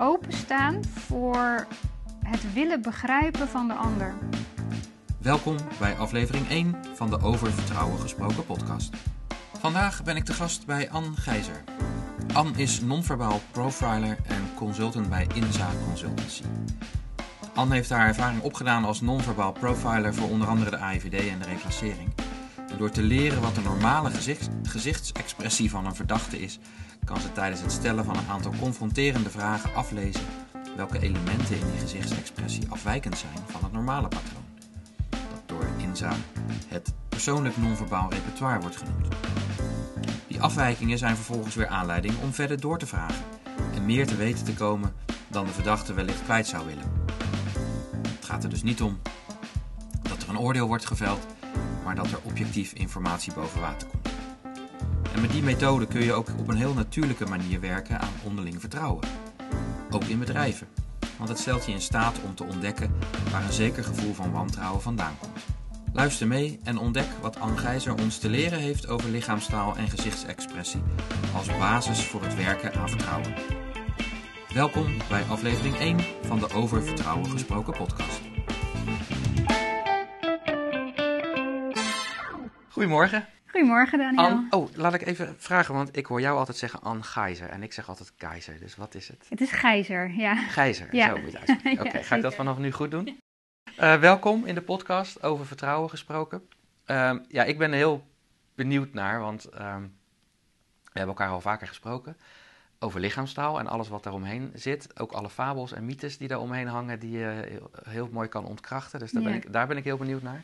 openstaan voor het willen begrijpen van de ander. Welkom bij aflevering 1 van de Over Vertrouwen gesproken podcast. Vandaag ben ik te gast bij Ann Gijzer. Ann is non-verbaal profiler en consultant bij Inza Consultancy. Ann heeft haar ervaring opgedaan als non-verbaal profiler voor onder andere de AIVD en de reclassering. Door te leren wat de normale gezicht, gezichtsexpressie van een verdachte is, kan ze tijdens het stellen van een aantal confronterende vragen aflezen welke elementen in die gezichtsexpressie afwijkend zijn van het normale patroon. Dat door Inza het persoonlijk non-verbaal repertoire wordt genoemd. Die afwijkingen zijn vervolgens weer aanleiding om verder door te vragen en meer te weten te komen dan de verdachte wellicht kwijt zou willen. Het gaat er dus niet om dat er een oordeel wordt geveld, maar dat er objectief informatie boven water komt. En met die methode kun je ook op een heel natuurlijke manier werken aan onderling vertrouwen. Ook in bedrijven, want het stelt je in staat om te ontdekken waar een zeker gevoel van wantrouwen vandaan komt. Luister mee en ontdek wat Anne ons te leren heeft over lichaamstaal en gezichtsexpressie als basis voor het werken aan vertrouwen. Welkom bij aflevering 1 van de Over Vertrouwen gesproken podcast. Goedemorgen. Goedemorgen Daniel. Oh, laat ik even vragen, want ik hoor jou altijd zeggen Ann Gijzer en ik zeg altijd Keizer. Dus wat is het? Het is Gijzer, ja. Gijzer, Ja. zo moet je uitspreken. Oké, Ja, ga ik dat vanaf nu goed doen? Eh, welkom in de podcast over vertrouwen gesproken. Ehm, ja, ik ben er heel benieuwd naar, want ehm, we hebben elkaar al vaker gesproken over lichaamstaal en alles wat daaromheen zit. Ook alle fabels en mythes die daar omheen hangen, die je heel, heel mooi kan ontkrachten. Dus daar, ben ik, daar ben ik heel benieuwd naar.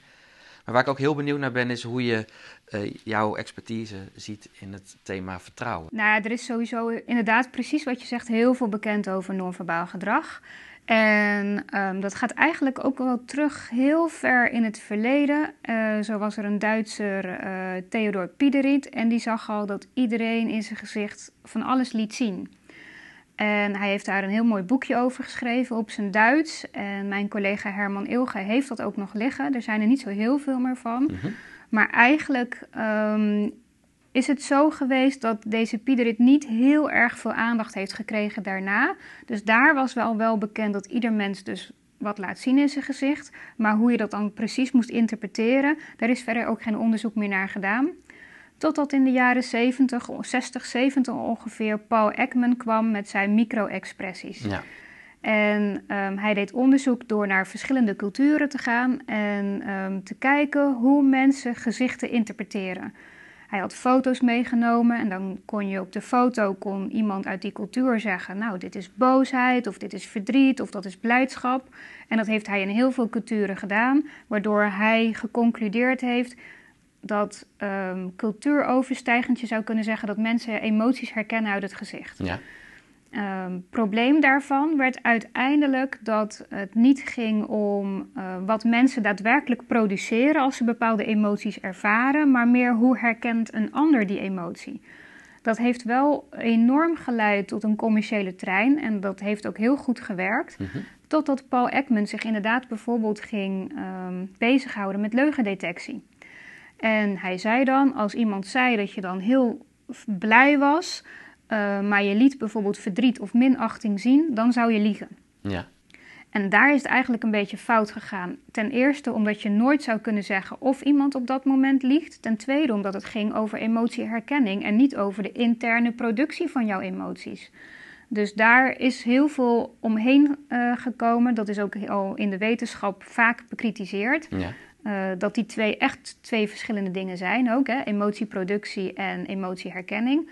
Maar waar ik ook heel benieuwd naar ben, is hoe je eh, jouw expertise ziet in het thema vertrouwen. Nou ja, er is sowieso inderdaad precies wat je zegt heel veel bekend over non-verbaal gedrag. En ehm, dat gaat eigenlijk ook wel terug heel ver in het verleden. Eh, zo was er een Duitser, eh Theodor Piderit, en die zag al dat iedereen in zijn gezicht van alles liet zien. En hij heeft daar een heel mooi boekje over geschreven op zijn Duits. En mijn collega Herman Ilge heeft dat ook nog liggen. Er zijn er niet zo heel veel meer van. Mhm. Maar eigenlijk ehm, is het zo geweest dat deze Piederit niet heel erg veel aandacht heeft gekregen daarna. Dus daar was wel wel bekend dat ieder mens dus wat laat zien in zijn gezicht. Maar hoe je dat dan precies moest interpreteren, daar is verder ook geen onderzoek meer naar gedaan. Totdat in de jaren 70, 60, 70 ongeveer Paul Ekman kwam met zijn micro-expressies. Ja. En ehm, hij deed onderzoek door naar verschillende culturen te gaan en ehm, te kijken hoe mensen gezichten interpreteren. Hij had foto's meegenomen en dan kon je op de foto kon iemand uit die cultuur zeggen: Nou, dit is boosheid, of dit is verdriet, of dat is blijdschap. En dat heeft hij in heel veel culturen gedaan, waardoor hij geconcludeerd heeft dat ehm cultuuroverstijgend je zou kunnen zeggen dat mensen emoties herkennen uit het gezicht. Ja. Ehm, probleem daarvan werd uiteindelijk dat het niet ging om eh, wat mensen daadwerkelijk produceren als ze bepaalde emoties ervaren, maar meer hoe herkent een ander die emotie. Dat heeft wel enorm geleid tot een commerciële trein en dat heeft ook heel goed gewerkt. Mhm. Totdat Paul Ekman zich inderdaad bijvoorbeeld ging ehm, bezighouden met leugendetectie. En hij zei dan, als iemand zei dat je dan heel blij was, eh, maar je liet bijvoorbeeld verdriet of minachting zien, dan zou je liegen. Ja. En daar is het eigenlijk een beetje fout gegaan. Ten eerste omdat je nooit zou kunnen zeggen of iemand op dat moment liegt. Ten tweede omdat het ging over emotieherkenning en niet over de interne productie van jouw emoties. Dus daar is heel veel omheen eh, gekomen. Dat is ook al in de wetenschap vaak bekritiseerd. Ja. Eh, dat die twee echt twee verschillende dingen zijn ook. Hè? Emotieproductie en emotieherkenning.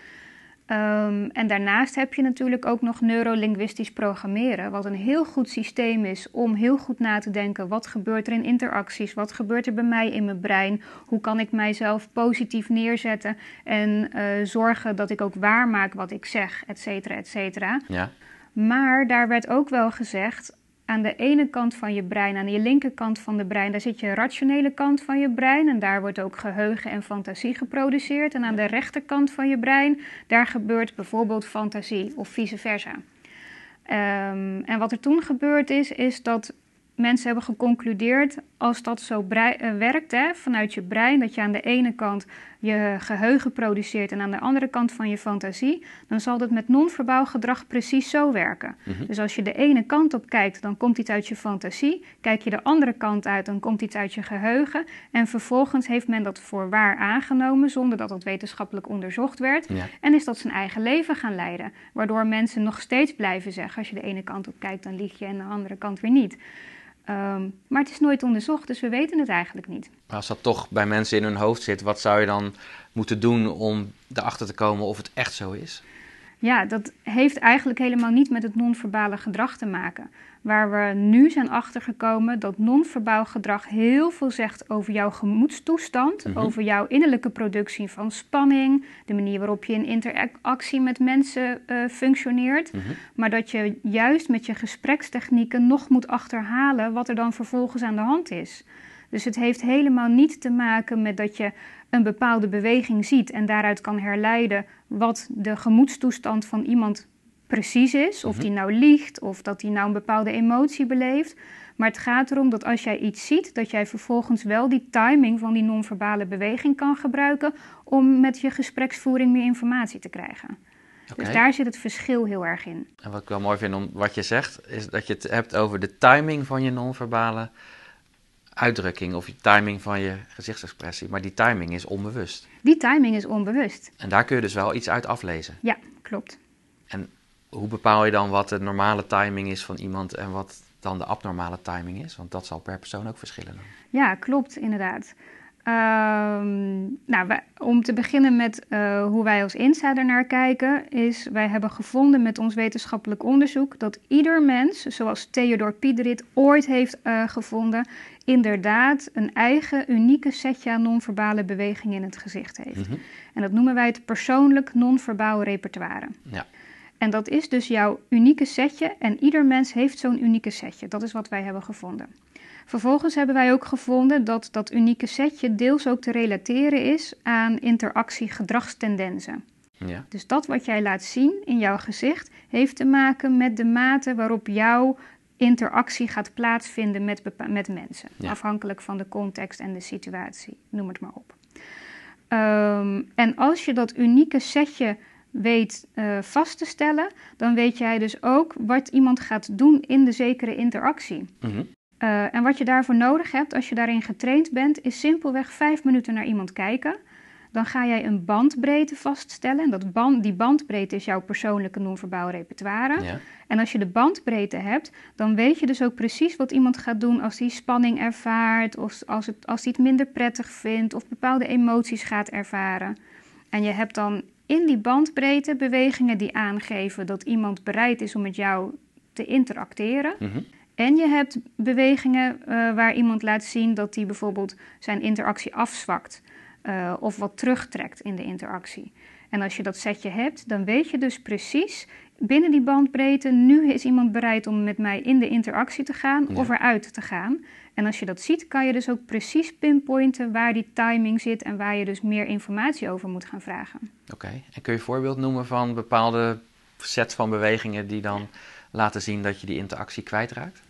Ehm, en daarnaast heb je natuurlijk ook nog neurolinguistisch programmeren, wat een heel goed systeem is om heel goed na te denken wat gebeurt er in interacties, wat gebeurt er bij mij in mijn brein, hoe kan ik mijzelf positief neerzetten en eh, zorgen dat ik ook waarmaak wat ik zeg, et cetera, et cetera. Ja. Maar daar werd ook wel gezegd, aan de ene kant van je brein, aan je linkerkant van de brein, daar zit je rationele kant van je brein en daar wordt ook geheugen en fantasie geproduceerd. En aan de rechterkant van je brein, daar gebeurt bijvoorbeeld fantasie of vice versa. Ehm, en wat er toen gebeurd is, is dat mensen hebben geconcludeerd, als dat zo eh, werkt hè, vanuit je brein, dat je aan de ene kant je geheugen produceert en aan de andere kant van je fantasie, dan zal dat met non-verbaal gedrag precies zo werken. Mhm. Dus als je de ene kant op kijkt, dan komt iets uit je fantasie. Kijk je de andere kant uit, dan komt iets uit je geheugen. En vervolgens heeft men dat voor waar aangenomen, zonder dat het wetenschappelijk onderzocht werd. Ja. En is dat zijn eigen leven gaan leiden. Waardoor mensen nog steeds blijven zeggen: als je de ene kant op kijkt, dan lieg je en de andere kant weer niet. Ehm, maar het is nooit onderzocht, dus we weten het eigenlijk niet. Maar als dat toch bij mensen in hun hoofd zit, wat zou je dan moeten doen om erachter te komen of het echt zo is? Ja, dat heeft eigenlijk helemaal niet met het non-verbale gedrag te maken. Waar we nu zijn achtergekomen dat non-verbaal gedrag heel veel zegt over jouw gemoedstoestand, Mhm. over jouw innerlijke productie van spanning, de manier waarop je in interactie met mensen eh, functioneert. Mhm. Maar dat je juist met je gesprekstechnieken nog moet achterhalen wat er dan vervolgens aan de hand is. Dus het heeft helemaal niet te maken met dat je een bepaalde beweging ziet en daaruit kan herleiden wat de gemoedstoestand van iemand precies is. Of Mhm. die nou liegt of dat hij nou een bepaalde emotie beleeft. Maar het gaat erom dat als jij iets ziet, dat jij vervolgens wel die timing van die non-verbale beweging kan gebruiken om met je gespreksvoering meer informatie te krijgen. Dus daar zit het verschil heel erg in. En wat ik wel mooi vind om wat je zegt, is dat je het hebt over de timing van je non-verbale uitdrukking of je timing van je gezichtsexpressie. Maar die timing is onbewust. Die timing is onbewust. En daar kun je dus wel iets uit aflezen. Ja, klopt. Hoe bepaal je dan wat de normale timing is van iemand en wat dan de abnormale timing is? Want dat zal per persoon ook verschillen. Ja, klopt, inderdaad. Ehm, nou, wij- om te beginnen met eh, hoe wij als insider naar kijken, is wij hebben gevonden met ons wetenschappelijk onderzoek dat ieder mens, zoals Theodor Piederit ooit heeft eh, gevonden, inderdaad een eigen unieke setje aan non-verbale bewegingen in het gezicht heeft. Mhm. En dat noemen wij het persoonlijk non-verbaal repertoire. Ja. En dat is dus jouw unieke setje en ieder mens heeft zo'n unieke setje. Dat is wat wij hebben gevonden. Vervolgens hebben wij ook gevonden dat dat unieke setje deels ook te relateren is aan interactie-gedragstendensen. Ja. Dus dat wat jij laat zien in jouw gezicht heeft te maken met de mate waarop jouw interactie gaat plaatsvinden met, met mensen. Ja. Afhankelijk van de context en de situatie, noem het maar op. Ehm, en als je dat unieke setje weet eh, vast te stellen, dan weet jij dus ook wat iemand gaat doen in de zekere interactie. Mhm. Eh, en wat je daarvoor nodig hebt, als je daarin getraind bent, is simpelweg vijf minuten naar iemand kijken. Dan ga jij een bandbreedte vaststellen. En dat band, die bandbreedte is jouw persoonlijke non-verbaal repertoire. Ja. En als je de bandbreedte hebt, dan weet je dus ook precies wat iemand gaat doen als hij spanning ervaart, of als, het, als hij het minder prettig vindt, of bepaalde emoties gaat ervaren. En je hebt dan in die bandbreedte bewegingen die aangeven dat iemand bereid is om met jou te interacteren. Mhm. En je hebt bewegingen eh, waar iemand laat zien dat hij bijvoorbeeld zijn interactie afzwakt eh, of wat terugtrekt in de interactie. En als je dat setje hebt, dan weet je dus precies binnen die bandbreedte, nu is iemand bereid om met mij in de interactie te gaan Ja. of eruit te gaan. En als je dat ziet, kan je dus ook precies pinpointen waar die timing zit en waar je dus meer informatie over moet gaan vragen. Oké. En kun je een voorbeeld noemen van bepaalde sets van bewegingen die dan laten zien dat je die interactie kwijtraakt?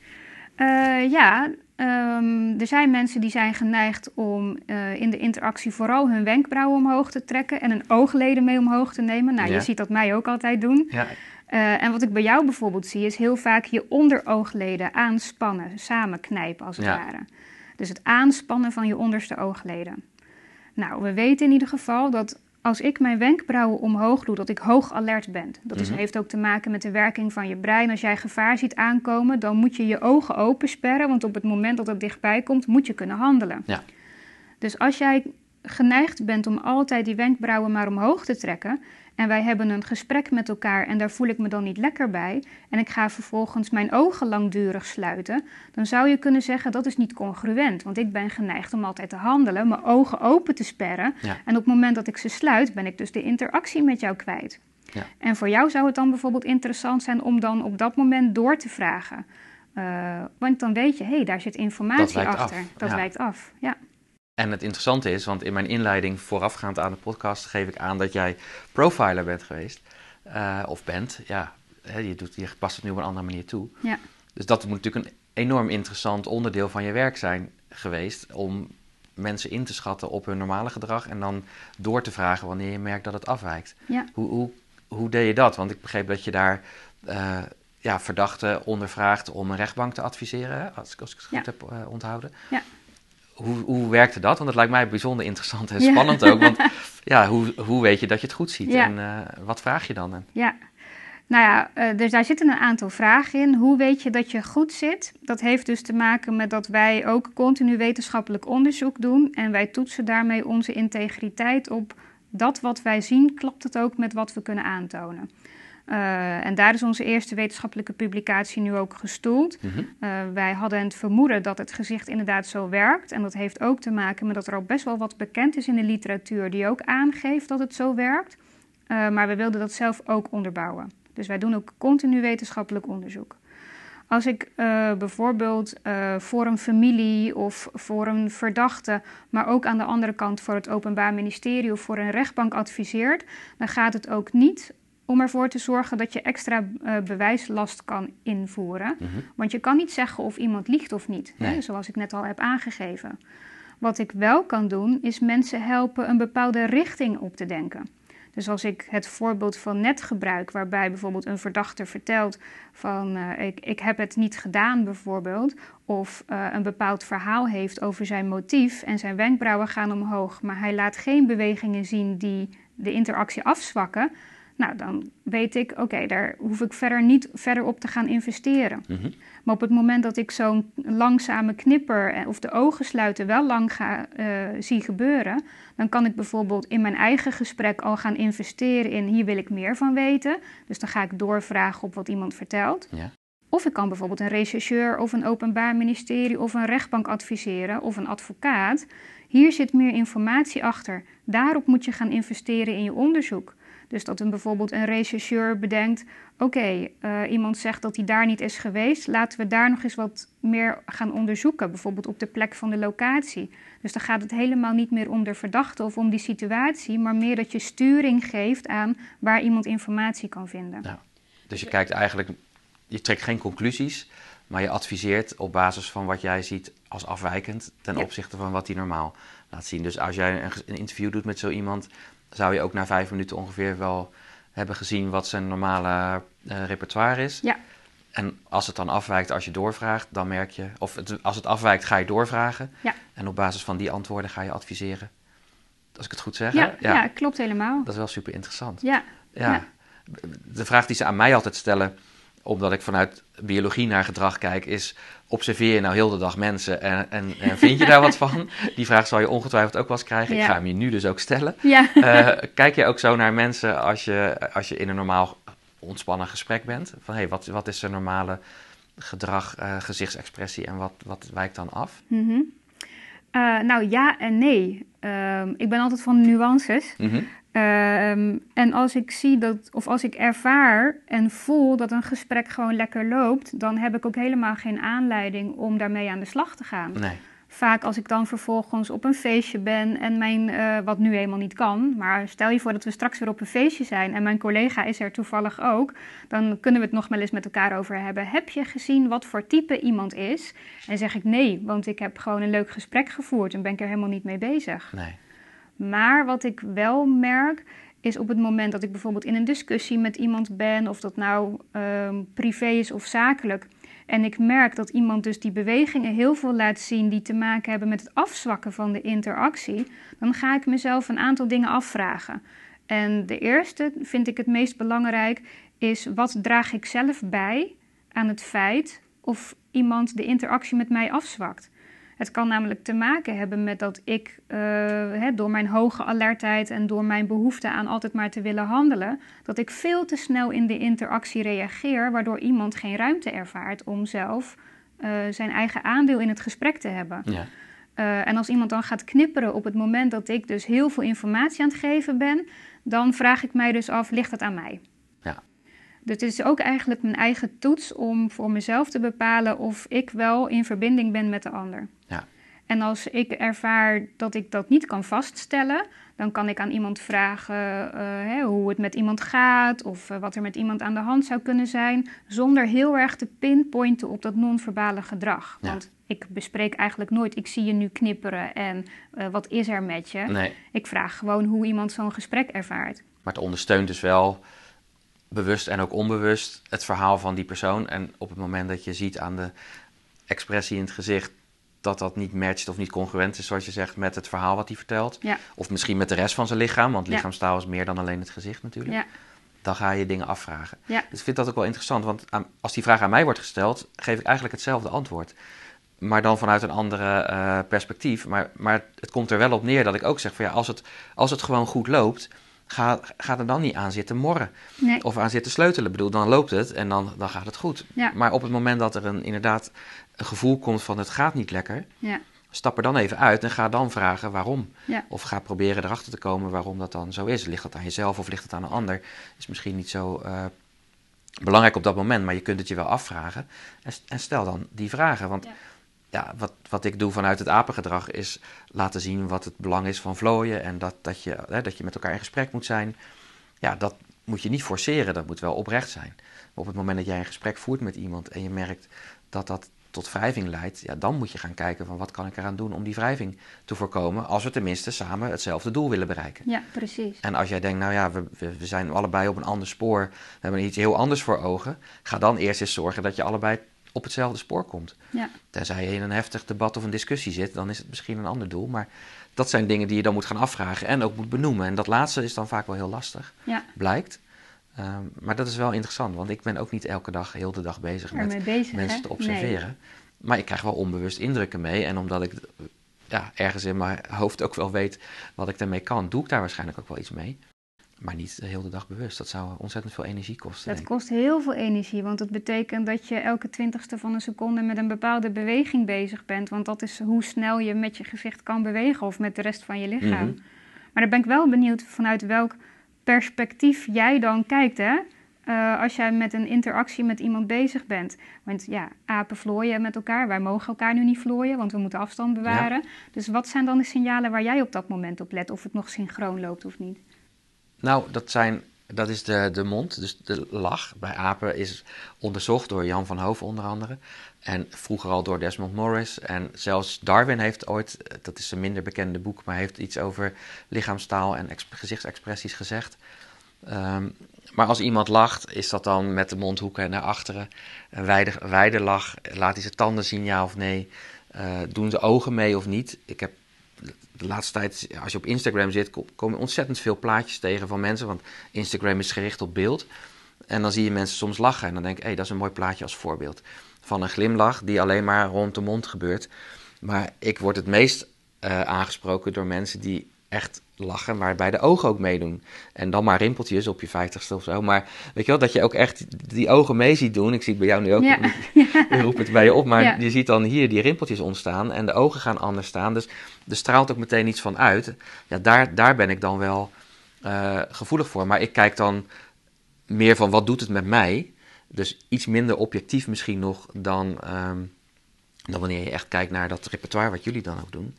Eh, ja, ehm, er zijn mensen die zijn geneigd om eh, in de interactie vooral hun wenkbrauwen omhoog te trekken en hun oogleden mee omhoog te nemen. Nou, Ja. je ziet dat mij ook altijd doen. Ja. Eh, en wat ik bij jou bijvoorbeeld zie, is heel vaak je onderoogleden aanspannen, samenknijpen als het Ja. ware. Dus het aanspannen van je onderste oogleden. Nou, we weten in ieder geval dat als ik mijn wenkbrauwen omhoog doe, dat ik hoog alert ben. Dat is, Mhm. heeft ook te maken met de werking van je brein. Als jij gevaar ziet aankomen, dan moet je je ogen opensperren, want op het moment dat het dichtbij komt, moet je kunnen handelen. Ja. Dus als jij geneigd bent om altijd die wenkbrauwen maar omhoog te trekken, en wij hebben een gesprek met elkaar en daar voel ik me dan niet lekker bij, en ik ga vervolgens mijn ogen langdurig sluiten, dan zou je kunnen zeggen dat is niet congruent, want ik ben geneigd om altijd te handelen, mijn ogen open te sperren, Ja. en op het moment dat ik ze sluit, ben ik dus de interactie met jou kwijt. Ja. En voor jou zou het dan bijvoorbeeld interessant zijn om dan op dat moment door te vragen. Eh, want dan weet je, hé, hey, daar zit informatie achter. af, Dat ja. wijkt af, ja. En het interessante is, want in mijn inleiding voorafgaand aan de podcast geef ik aan dat jij profiler bent geweest. Eh, of bent, ja. Je, doet, je past het nu op een andere manier toe. Ja. Dus dat moet natuurlijk een enorm interessant onderdeel van je werk zijn geweest. Om mensen in te schatten op hun normale gedrag en dan door te vragen wanneer je merkt dat het afwijkt. Ja. Hoe, hoe, hoe deed je dat? Want ik begreep dat je daar uh, ja, verdachten ondervraagt om een rechtbank te adviseren, als, als ik het goed heb uh, onthouden. Ja. Hoe, hoe werkte dat? Want het lijkt mij bijzonder interessant en spannend ook. Want ja, hoe, hoe weet je dat je het goed ziet? En uh, wat vraag je dan? Ja, nou ja, uh, dus daar zitten een aantal vragen in. Hoe weet je dat je goed zit? Dat heeft dus te maken met dat wij ook continu wetenschappelijk onderzoek doen. En wij toetsen daarmee onze integriteit op dat wat wij zien, klopt het ook met wat we kunnen aantonen. Uh, en daar is onze eerste wetenschappelijke publicatie nu ook gestoeld. Mm uh, wij hadden het vermoeden dat het gezicht inderdaad zo werkt. En dat heeft ook te maken met dat er al best wel wat bekend is in de literatuur die ook aangeeft dat het zo werkt. Uh, maar we wilden dat zelf ook onderbouwen. Dus wij doen ook continu wetenschappelijk onderzoek. Als ik uh, bijvoorbeeld uh, voor een familie of voor een verdachte, maar ook aan de andere kant voor het Openbaar Ministerie of voor een rechtbank adviseert, dan gaat het ook niet om ervoor te zorgen dat je extra uh, bewijslast kan invoeren. Mm -hmm. Want je kan niet zeggen of iemand liegt of niet, nee. hè, zoals ik net al heb aangegeven. Wat ik wel kan doen, is mensen helpen een bepaalde richting op te denken. Dus als ik het voorbeeld van net gebruik, waarbij bijvoorbeeld een verdachte vertelt van uh, ik, ik heb het niet gedaan bijvoorbeeld, of uh, een bepaald verhaal heeft over zijn motief en zijn wenkbrauwen gaan omhoog, maar hij laat geen bewegingen zien die de interactie afzwakken, nou, dan weet ik, oké, daar hoef ik verder niet verder op te gaan investeren. Mm -hmm. Maar op het moment dat ik zo'n langzame knipper of de ogen sluiten wel lang ga, uh, zie gebeuren, dan kan ik bijvoorbeeld in mijn eigen gesprek al gaan investeren in hier wil ik meer van weten. Dus dan ga ik doorvragen op wat iemand vertelt. Ja. Of ik kan bijvoorbeeld een rechercheur of een openbaar ministerie of een rechtbank adviseren of een advocaat. Hier zit meer informatie achter. Daarop moet je gaan investeren in je onderzoek. Dus dat een, bijvoorbeeld een rechercheur bedenkt: oké, okay, uh, iemand zegt dat hij daar niet is geweest, laten we daar nog eens wat meer gaan onderzoeken, bijvoorbeeld op de plek van de locatie. Dus dan gaat het helemaal niet meer om de verdachte of om die situatie, maar meer dat je sturing geeft aan waar iemand informatie kan vinden. Ja. Dus je kijkt eigenlijk, je trekt geen conclusies, maar je adviseert op basis van wat jij ziet als afwijkend ten ja. opzichte van wat hij normaal laat zien. Dus als jij een interview doet met zo iemand, zou je ook na vijf minuten ongeveer wel hebben gezien wat zijn normale uh, repertoire is. Ja. En als het dan afwijkt, als je doorvraagt, dan merk je, of het, als het afwijkt, ga je doorvragen. Ja. En op basis van die antwoorden ga je adviseren. Als ik het goed zeg. Ja, ja. ja klopt helemaal. Dat is wel super interessant. Ja. ja. De vraag die ze aan mij altijd stellen, omdat ik vanuit biologie naar gedrag kijk, is: observeer je nou heel de dag mensen en, en, en vind je daar wat van? Die vraag zal je ongetwijfeld ook wel eens krijgen. Ja. Ik ga hem je nu dus ook stellen. Ja. Uh, kijk je ook zo naar mensen als je, als je in een normaal ontspannen gesprek bent? Van hé, hey, wat, wat is zijn normale gedrag, uh, gezichtsexpressie en wat, wat wijkt dan af? Mm -hmm. uh, nou ja en nee. ik ben altijd van nuances. Mm -hmm. Um, en als ik zie dat, of als ik ervaar en voel dat een gesprek gewoon lekker loopt, dan heb ik ook helemaal geen aanleiding om daarmee aan de slag te gaan. Nee. Vaak als ik dan vervolgens op een feestje ben en mijn, uh, wat nu helemaal niet kan, maar stel je voor dat we straks weer op een feestje zijn en mijn collega is er toevallig ook, dan kunnen we het nog wel eens met elkaar over hebben. Heb je gezien wat voor type iemand is? En zeg ik nee, want ik heb gewoon een leuk gesprek gevoerd en ben ik er helemaal niet mee bezig. Nee. Maar wat ik wel merk, is op het moment dat ik bijvoorbeeld in een discussie met iemand ben, of dat nou um, privé is of zakelijk, en ik merk dat iemand dus die bewegingen heel veel laat zien die te maken hebben met het afzwakken van de interactie, dan ga ik mezelf een aantal dingen afvragen. En de eerste vind ik het meest belangrijk is wat draag ik zelf bij aan het feit of iemand de interactie met mij afzwakt. Het kan namelijk te maken hebben met dat ik uh, hè, door mijn hoge alertheid en door mijn behoefte aan altijd maar te willen handelen, dat ik veel te snel in de interactie reageer, waardoor iemand geen ruimte ervaart om zelf uh, zijn eigen aandeel in het gesprek te hebben. Ja. Uh, en als iemand dan gaat knipperen op het moment dat ik dus heel veel informatie aan het geven ben, dan vraag ik mij dus af, ligt dat aan mij? Dus het is ook eigenlijk mijn eigen toets om voor mezelf te bepalen of ik wel in verbinding ben met de ander. Ja. En als ik ervaar dat ik dat niet kan vaststellen, dan kan ik aan iemand vragen uh, hè, hoe het met iemand gaat of uh, wat er met iemand aan de hand zou kunnen zijn, zonder heel erg te pinpointen op dat non-verbale gedrag. Ja. Want ik bespreek eigenlijk nooit, ik zie je nu knipperen en uh, wat is er met je? Nee. Ik vraag gewoon hoe iemand zo'n gesprek ervaart. Maar het ondersteunt dus wel bewust en ook onbewust het verhaal van die persoon. En op het moment dat je ziet aan de expressie in het gezicht dat dat niet matcht of niet congruent is, zoals je zegt, met het verhaal wat hij vertelt. Ja. Of misschien met de rest van zijn lichaam, want lichaamstaal is meer dan alleen het gezicht natuurlijk. Ja, Dan ga je dingen afvragen. ja, Dus ik vind dat ook wel interessant, want als die vraag aan mij wordt gesteld, geef ik eigenlijk hetzelfde antwoord. Maar dan vanuit een andere eh, perspectief. Maar, maar het komt er wel op neer dat ik ook zeg van ja, als het, als het gewoon goed loopt, ga, ga er dan niet aan zitten morren. nee, Of aan zitten sleutelen. Ik bedoel, dan loopt het en dan, dan gaat het goed. Ja. Maar op het moment dat er een, inderdaad een gevoel komt van het gaat niet lekker, ja, stap er dan even uit en ga dan vragen waarom. ja, Of ga proberen erachter te komen waarom dat dan zo is. Ligt dat aan jezelf of ligt het aan een ander? Is misschien niet zo eh, belangrijk op dat moment, maar je kunt het je wel afvragen. En, en stel dan die vragen. Want Ja. wat, wat ik doe vanuit het apengedrag is laten zien wat het belang is van vlooien. En dat, dat, je, hè, dat je met elkaar in gesprek moet zijn. Ja, dat moet je niet forceren, dat moet wel oprecht zijn. Maar op het moment dat jij een gesprek voert met iemand en je merkt dat dat tot wrijving leidt, ja, dan moet je gaan kijken van wat kan ik eraan doen om die wrijving te voorkomen, als we tenminste samen hetzelfde doel willen bereiken. ja, precies. En als jij denkt, nou ja, we, we, we zijn allebei op een ander spoor, we hebben iets heel anders voor ogen, ga dan eerst eens zorgen dat je allebei op hetzelfde spoor komt. Ja, Tenzij je in een heftig debat of een discussie zit, dan is het misschien een ander doel. Maar dat zijn dingen die je dan moet gaan afvragen en ook moet benoemen. En dat laatste is dan vaak wel heel lastig, ja, blijkt. Ehm, maar dat is wel interessant, want ik ben ook niet elke dag, heel de dag bezig met bezig. mensen hè? te observeren. Maar ik krijg wel onbewust indrukken mee. En omdat ik ja, ergens in mijn hoofd ook wel weet wat ik daarmee kan, doe ik daar waarschijnlijk ook wel iets mee. Maar niet de hele dag bewust. Dat zou ontzettend veel energie kosten. Dat denk kost heel veel energie, want het betekent dat je elke twintigste van een seconde met een bepaalde beweging bezig bent. Want dat is hoe snel je met je gezicht kan bewegen of met de rest van je lichaam. Mhm. Maar dan ben ik wel benieuwd vanuit welk perspectief jij dan kijkt, hè? Eh, als jij met een interactie met iemand bezig bent. Want ja, apen vlooien met elkaar. Wij mogen elkaar nu niet vlooien, want we moeten afstand bewaren. Dus wat zijn dan de signalen waar jij op dat moment op let? Of het nog synchroon loopt of niet? Nou, dat, zijn, dat is de, de mond, dus de lach. Bij apen is onderzocht door Jan van Hoof onder andere. En vroeger al door Desmond Morris. En zelfs Darwin heeft ooit, eh, dat is een minder bekende boek, maar heeft iets over lichaamstaal en ex- gezichtsexpressies gezegd. Ehm, maar als iemand lacht, is dat dan met de mondhoeken naar achteren. Een wijde, wijde lach, laat hij zijn tanden zien, ja of nee? Eh, doen de ogen mee of niet? Ik heb de laatste tijd, als je op Instagram zit, ko- komen ontzettend veel plaatjes tegen van mensen. Want Instagram is gericht op beeld. En dan zie je mensen soms lachen. En dan denk ik, hé, dat is een mooi plaatje als voorbeeld. Van een glimlach die alleen maar rond de mond gebeurt. Maar ik word het meest eh, aangesproken door mensen die echt lachen, waarbij de ogen ook meedoen. En dan maar rimpeltjes op je vijftigste of zo. Maar weet je wel, dat je ook echt die ogen mee ziet doen. Ik zie het bij jou nu ook. Ja. Ik roep het bij je op, maar Ja. je ziet dan hier die rimpeltjes ontstaan en de ogen gaan anders staan. Dus er straalt ook meteen iets van uit. Ja, daar, daar ben ik dan wel eh, gevoelig voor. Maar ik kijk dan meer van wat doet het met mij. Dus iets minder objectief misschien nog dan, ehm, dan wanneer je echt kijkt naar dat repertoire wat jullie dan ook doen.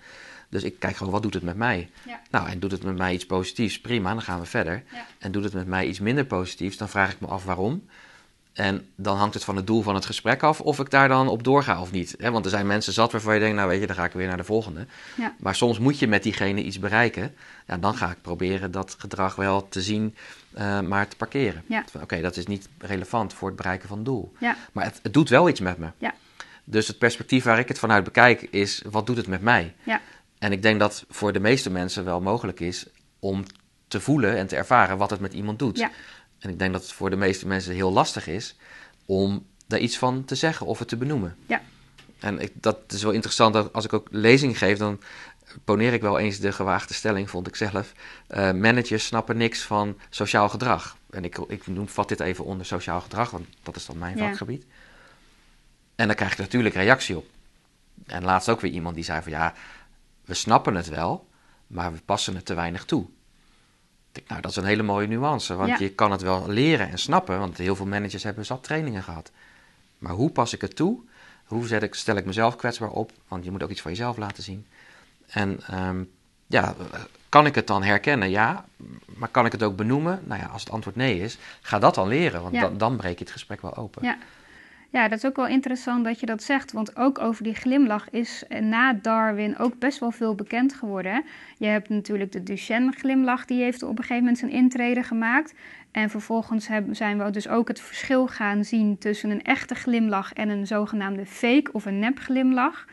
Dus ik kijk gewoon wat doet het met mij. Ja. Nou, en doet het met mij iets positiefs, prima, dan gaan we verder. Ja. En doet het met mij iets minder positiefs, dan vraag ik me af waarom. En dan hangt het van het doel van het gesprek af of ik daar dan op doorga of niet. Want er zijn mensen zat waarvan je denkt, nou weet je, dan ga ik weer naar de volgende. Ja. Maar soms moet je met diegene iets bereiken. Ja, dan ga ik proberen dat gedrag wel te zien, eh, maar te parkeren. Ja. Oké, dat is niet relevant voor het bereiken van het doel. Ja. Maar het, het doet wel iets met me. Ja. Dus het perspectief waar ik het vanuit bekijk is, wat doet het met mij? En ik denk dat voor de meeste mensen wel mogelijk is om te voelen en te ervaren wat het met iemand doet. Ja. En ik denk dat het voor de meeste mensen heel lastig is om daar iets van te zeggen of het te benoemen. Ja. En ik, dat is wel interessant, dat als ik ook lezing geef, dan poneer ik wel eens de gewaagde stelling, vond ik zelf. Eh, managers snappen niks van sociaal gedrag. En ik, ik noem, vat dit even onder sociaal gedrag, want dat is dan mijn Ja. vakgebied. En dan krijg ik natuurlijk reactie op. En laatst ook weer iemand die zei van ja, we snappen het wel, maar we passen het te weinig toe. Nou, dat is een hele mooie nuance, want Ja. je kan het wel leren en snappen, want heel veel managers hebben zat trainingen gehad. Maar hoe pas ik het toe? Hoe zet ik, stel ik mezelf kwetsbaar op? Want je moet ook iets van jezelf laten zien. En ehm, ja, kan ik het dan herkennen? Ja. Maar kan ik het ook benoemen? Nou ja, als het antwoord nee is, ga dat dan leren. Want dan, dan breek je het gesprek wel open. Ja. Ja, dat is ook wel interessant dat je dat zegt. Want ook over die glimlach is na Darwin ook best wel veel bekend geworden. Je hebt natuurlijk de Duchenne-glimlach, die heeft op een gegeven moment zijn intrede gemaakt. En vervolgens zijn we dus ook het verschil gaan zien tussen een echte glimlach en een zogenaamde fake of een nep glimlach.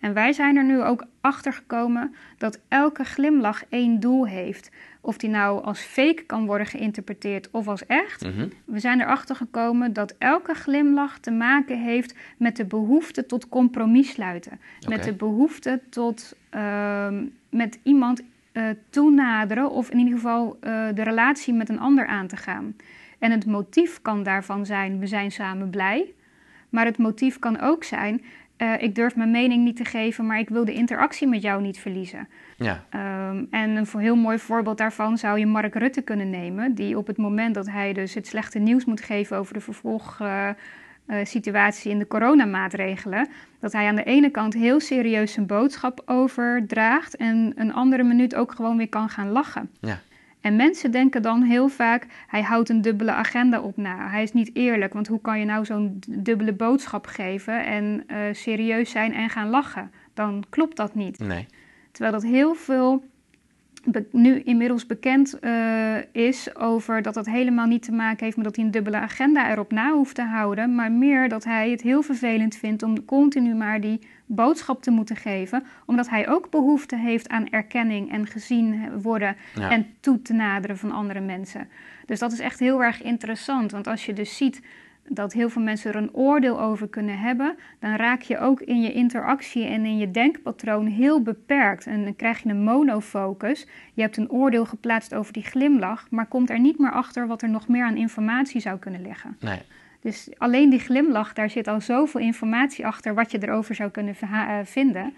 En wij zijn er nu ook achter gekomen dat elke glimlach één doel heeft. Of die nou als fake kan worden geïnterpreteerd of als echt. Mhm. We zijn erachter gekomen dat elke glimlach te maken heeft met de behoefte tot compromis sluiten. Met de behoefte tot ehm, met iemand eh, toenaderen of in ieder geval eh, de relatie met een ander aan te gaan. En het motief kan daarvan zijn, we zijn samen blij. Maar het motief kan ook zijn, eh, ik durf mijn mening niet te geven, maar ik wil de interactie met jou niet verliezen. Ja, Ehm, en een heel mooi voorbeeld daarvan zou je Mark Rutte kunnen nemen, die op het moment dat hij dus het slechte nieuws moet geven over de vervolgsituatie in de coronamaatregelen, dat hij aan de ene kant heel serieus zijn boodschap overdraagt en een andere minuut ook gewoon weer kan gaan lachen. ja, En mensen denken dan heel vaak, hij houdt een dubbele agenda op na. Hij is niet eerlijk, want hoe kan je nou zo'n dubbele boodschap geven en eh, serieus zijn en gaan lachen? Dan klopt dat niet. nee. Terwijl dat heel veel nu inmiddels bekend eh, is over dat dat helemaal niet te maken heeft met dat hij een dubbele agenda erop na hoeft te houden, maar meer dat hij het heel vervelend vindt om continu maar die boodschap te moeten geven, omdat hij ook behoefte heeft aan erkenning en gezien worden Ja. en toe te naderen van andere mensen. Dus dat is echt heel erg interessant, want als je dus ziet dat heel veel mensen er een oordeel over kunnen hebben, dan raak je ook in je interactie en in je denkpatroon heel beperkt. En dan krijg je een monofocus. Je hebt een oordeel geplaatst over die glimlach, maar komt er niet meer achter wat er nog meer aan informatie zou kunnen liggen. nee. Dus alleen die glimlach, daar zit al zoveel informatie achter wat je erover zou kunnen eh, vinden.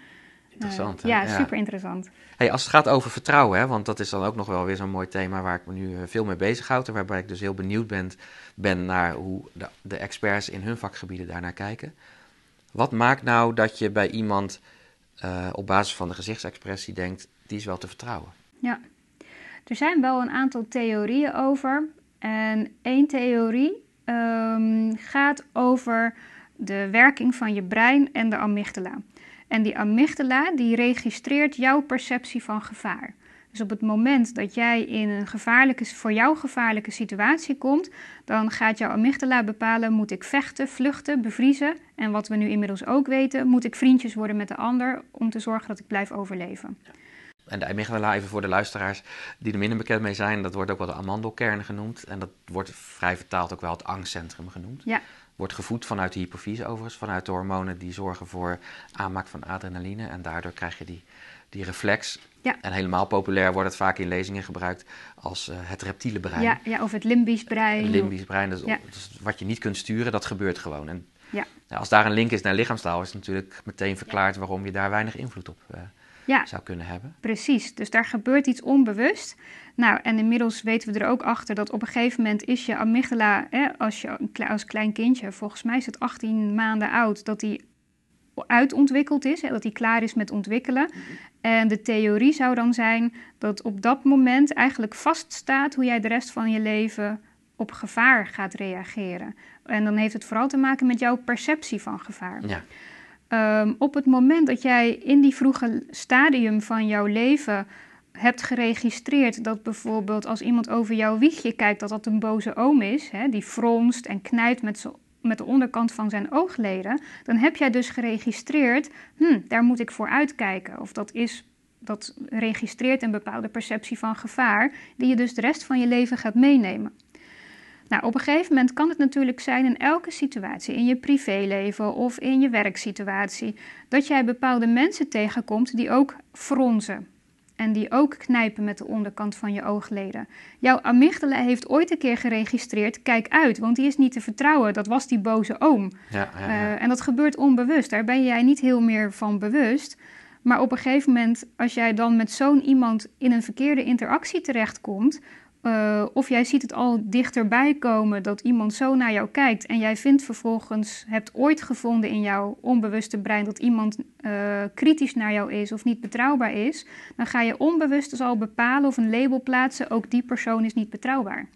Interessant. Ja, super interessant. Hey, als het gaat over vertrouwen, hè, want dat is dan ook nog wel weer zo'n mooi thema waar ik me nu eh, veel mee bezighoud. En waarbij ik dus heel benieuwd ben, ben naar hoe de, de experts in hun vakgebieden daarnaar kijken. Wat maakt nou dat je bij iemand eh, op basis van de gezichtsexpressie denkt, die is wel te vertrouwen? Ja, er zijn wel een aantal theorieën over. En één theorie ehm, gaat over de werking van je brein en de amygdala. En die amygdala die registreert jouw perceptie van gevaar. Dus op het moment dat jij in een gevaarlijke, voor jou gevaarlijke situatie komt, dan gaat jouw amygdala bepalen: moet ik vechten, vluchten, bevriezen? En wat we nu inmiddels ook weten, moet ik vriendjes worden met de ander om te zorgen dat ik blijf overleven. En de amygdala, even voor de luisteraars die er minder bekend mee zijn, dat wordt ook wel de amandelkern genoemd. En dat wordt vrij vertaald ook wel het angstcentrum genoemd. Ja. Wordt gevoed vanuit de hypofyse overigens, vanuit de hormonen die zorgen voor aanmaak van adrenaline. En daardoor krijg je die, die reflex. Ja. En helemaal populair wordt het vaak in lezingen gebruikt als eh, het reptiele brein. Ja, ja, of het limbisch brein. Het limbisch brein, dat is, Ja. dat is wat je niet kunt sturen, dat gebeurt gewoon. En Ja. ja, als daar een link is naar lichaamstaal, is het natuurlijk meteen verklaard waarom je daar weinig invloed op eh, Ja, zou kunnen hebben. precies. Dus daar gebeurt iets onbewust. Nou, en inmiddels weten we er ook achter dat op een gegeven moment is je amygdala, hè, als je als klein kindje, volgens mij is het 18 maanden oud, dat die uitontwikkeld is, hè, dat die klaar is met ontwikkelen. En de theorie zou dan zijn dat op dat moment eigenlijk vaststaat hoe jij de rest van je leven op gevaar gaat reageren. En dan heeft het vooral te maken met jouw perceptie van gevaar. Ja, Ehm, op het moment dat jij in die vroege stadium van jouw leven hebt geregistreerd dat bijvoorbeeld als iemand over jouw wiegje kijkt dat dat een boze oom is, hè, die fronst en knijpt met, met de onderkant van zijn oogleden, dan heb jij dus geregistreerd, hm, daar moet ik voor uitkijken. Of dat is dat registreert een bepaalde perceptie van gevaar, die je dus de rest van je leven gaat meenemen. Nou, op een gegeven moment kan het natuurlijk zijn in elke situatie, in je privéleven of in je werksituatie, dat jij bepaalde mensen tegenkomt die ook fronzen. En die ook knijpen met de onderkant van je oogleden. Jouw amygdala heeft ooit een keer geregistreerd, kijk uit, want die is niet te vertrouwen. Dat was die boze oom. ja, ja, ja. Eh, en dat gebeurt onbewust. Daar ben jij niet heel meer van bewust. Maar op een gegeven moment, als jij dan met zo'n iemand in een verkeerde interactie terechtkomt, Uh, of jij ziet het al dichterbij komen dat iemand zo naar jou kijkt en jij vindt vervolgens, hebt ooit gevonden in jouw onbewuste brein dat iemand uh, kritisch naar jou is of niet betrouwbaar is, dan ga je onbewust dus al bepalen of een label plaatsen, ook die persoon is niet betrouwbaar.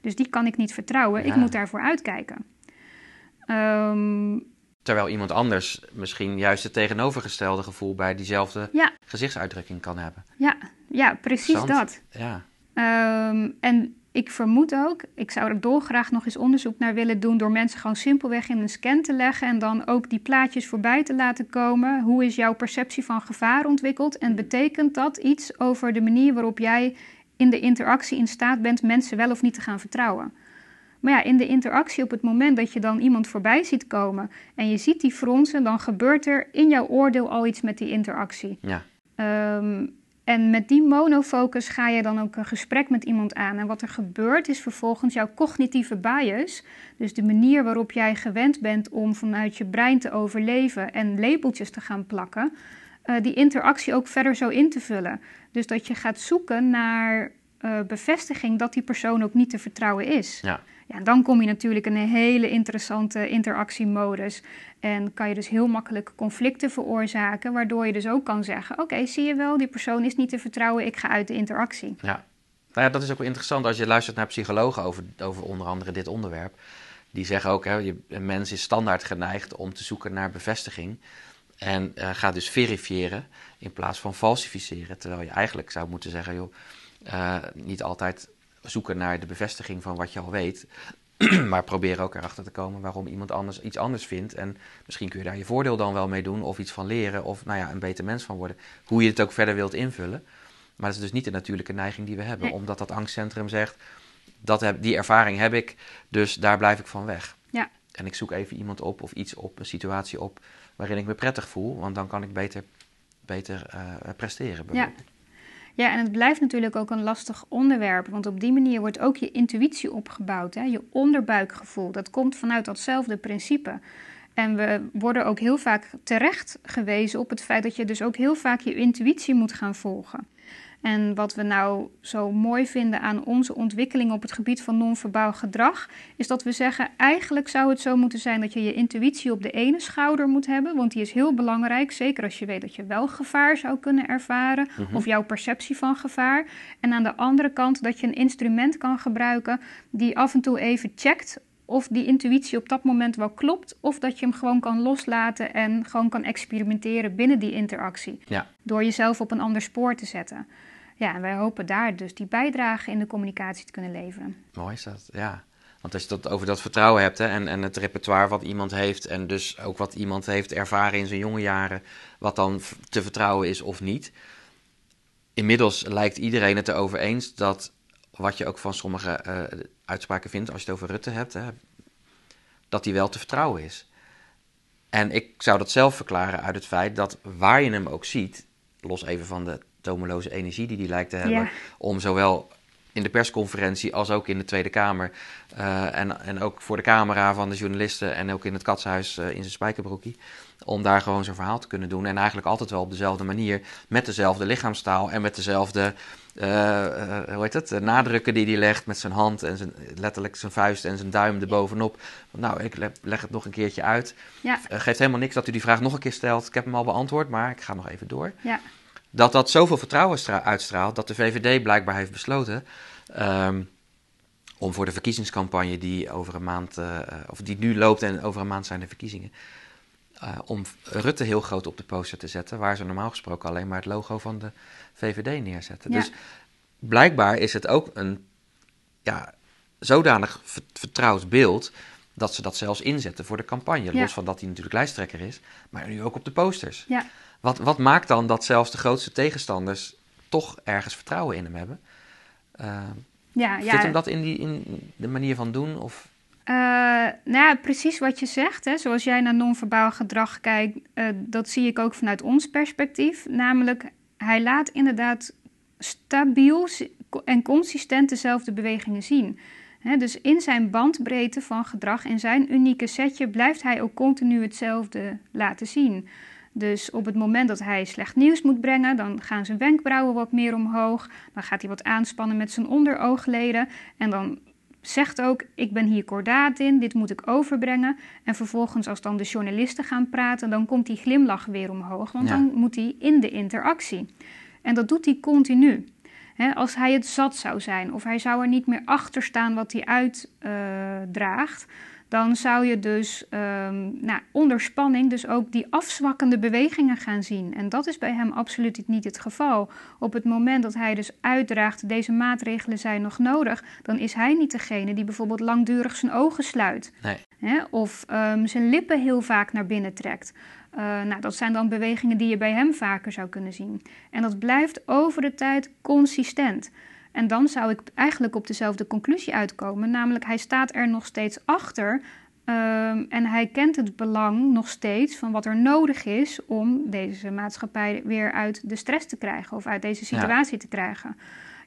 Dus die kan ik niet vertrouwen, ja. ik moet daarvoor uitkijken. Um, Terwijl iemand anders misschien juist het tegenovergestelde gevoel bij diezelfde ja. gezichtsuitdrukking kan hebben. Ja, ja precies dat. Ja. Um, en ik vermoed ook, ik zou er dolgraag nog eens onderzoek naar willen doen door mensen gewoon simpelweg in een scan te leggen en dan ook die plaatjes voorbij te laten komen. Hoe is jouw perceptie van gevaar ontwikkeld en betekent dat iets over de manier waarop jij in de interactie in staat bent mensen wel of niet te gaan vertrouwen? Maar ja, in de interactie op het moment dat je dan iemand voorbij ziet komen en je ziet die fronsen, dan gebeurt er in jouw oordeel al iets met die interactie. Ja. Um, en met die monofocus ga je dan ook een gesprek met iemand aan. En wat er gebeurt is vervolgens jouw cognitieve bias, dus de manier waarop jij gewend bent om vanuit je brein te overleven en labeltjes te gaan plakken, uh, die interactie ook verder zo in te vullen. Dus dat je gaat zoeken naar uh, bevestiging dat die persoon ook niet te vertrouwen is. Ja. Ja, dan kom je natuurlijk in een hele interessante interactiemodus. En kan je dus heel makkelijk conflicten veroorzaken, waardoor je dus ook kan zeggen: Oké, zie je wel, die persoon is niet te vertrouwen, ik ga uit de interactie. Ja, nou ja, dat is ook wel interessant als je luistert naar psychologen over, over onder andere dit onderwerp. Die zeggen ook: hè, je, een mens is standaard geneigd om te zoeken naar bevestiging. En uh, gaat dus verifiëren in plaats van falsificeren. Terwijl je eigenlijk zou moeten zeggen: joh, uh, niet altijd zoeken naar de bevestiging van wat je al weet. maar probeer ook erachter te komen waarom iemand anders iets anders vindt. En misschien kun je daar je voordeel dan wel mee doen, of iets van leren, of nou ja, een beter mens van worden. Hoe je het ook verder wilt invullen. Maar dat is dus niet de natuurlijke neiging die we hebben, omdat dat angstcentrum zegt: dat heb, die ervaring heb ik, dus daar blijf ik van weg. Ja. En ik zoek even iemand op of iets op, een situatie op waarin ik me prettig voel, want dan kan ik beter, beter uh, presteren. Ja. Ja, en het blijft natuurlijk ook een lastig onderwerp, want op die manier wordt ook je intuïtie opgebouwd, hè? je onderbuikgevoel. Dat komt vanuit datzelfde principe. En we worden ook heel vaak terecht gewezen op het feit dat je dus ook heel vaak je intuïtie moet gaan volgen. En wat we nou zo mooi vinden aan onze ontwikkeling op het gebied van non-verbaal gedrag, is dat we zeggen: eigenlijk zou het zo moeten zijn dat je je intuïtie op de ene schouder moet hebben, want die is heel belangrijk, zeker als je weet dat je wel gevaar zou kunnen ervaren mhm. of jouw perceptie van gevaar. En aan de andere kant dat je een instrument kan gebruiken die af en toe even checkt of die intuïtie op dat moment wel klopt, of dat je hem gewoon kan loslaten en gewoon kan experimenteren binnen die interactie. Ja. Door jezelf op een ander spoor te zetten. Ja, en wij hopen daar dus die bijdrage in de communicatie te kunnen leveren. Mooi is dat, ja. Want als je het over dat vertrouwen hebt hè, en, en het repertoire wat iemand heeft, en dus ook wat iemand heeft ervaren in zijn jonge jaren, wat dan te vertrouwen is of niet. Inmiddels lijkt iedereen het erover eens dat, wat je ook van sommige uh, uitspraken vindt, als je het over Rutte hebt, hè, dat hij wel te vertrouwen is. En ik zou dat zelf verklaren uit het feit dat waar je hem ook ziet, los even van de tomeloze energie die hij lijkt te hebben. Om zowel in de persconferentie als ook in de Tweede Kamer. Uh, en, en ook voor de camera van de journalisten en ook in het katshuis uh, in zijn spijkerbroekie. Om daar gewoon zijn verhaal te kunnen doen. En eigenlijk altijd wel op dezelfde manier. Met dezelfde lichaamstaal en met dezelfde uh, hoe heet het, nadrukken die hij legt met zijn hand en zijn, letterlijk zijn vuist en zijn duim erbovenop. Nou, ik leg het nog een keertje uit. Ja. geeft helemaal niks dat u die vraag nog een keer stelt. Ik heb hem al beantwoord, maar ik ga nog even door. Ja dat dat zoveel vertrouwen uitstraalt dat de VVD blijkbaar heeft besloten ehm, om voor de verkiezingscampagne die over een maand, uh, of die nu loopt en over een maand zijn de verkiezingen, uh, om Rutte heel groot op de poster te zetten, waar ze normaal gesproken alleen maar het logo van de VVD neerzetten. Dus blijkbaar is het ook een ja, zodanig vertrouwd beeld dat ze dat zelfs inzetten voor de campagne. Los van dat hij natuurlijk lijsttrekker is, maar nu ook op de posters. Ja. Wat, wat maakt dan dat zelfs de grootste tegenstanders toch ergens vertrouwen in hem hebben? Uh, ja, ja. Zit hem dat in, die, in de manier van doen? Of? Uh, nou ja, precies wat je zegt. Hè. Zoals jij naar non-verbaal gedrag kijkt, uh, dat zie ik ook vanuit ons perspectief. Namelijk, hij laat inderdaad stabiel en consistent dezelfde bewegingen zien. dus in zijn bandbreedte van gedrag, in zijn unieke setje, blijft hij ook continu hetzelfde laten zien. Dus op het moment dat hij slecht nieuws moet brengen, dan gaan zijn wenkbrauwen wat meer omhoog. Dan gaat hij wat aanspannen met zijn onderoogleden. En dan zegt ook: Ik ben hier kordaat in, dit moet ik overbrengen. En vervolgens, als dan de journalisten gaan praten, dan komt die glimlach weer omhoog. Want dan moet hij in de interactie. En dat doet hij continu. als hij het zat zou zijn, of hij zou er niet meer achter staan wat hij uitdraagt. Uh, dan zou je dus um, nou, onder spanning dus ook die afzwakkende bewegingen gaan zien. En dat is bij hem absoluut niet het geval. Op het moment dat hij dus uitdraagt, deze maatregelen zijn nog nodig, dan is hij niet degene die bijvoorbeeld langdurig zijn ogen sluit. Nee. Hè? Of um, zijn lippen heel vaak naar binnen trekt. Uh, nou, dat zijn dan bewegingen die je bij hem vaker zou kunnen zien. En dat blijft over de tijd consistent. En dan zou ik eigenlijk op dezelfde conclusie uitkomen, namelijk hij staat er nog steeds achter um, en hij kent het belang nog steeds van wat er nodig is om deze maatschappij weer uit de stress te krijgen of uit deze situatie te krijgen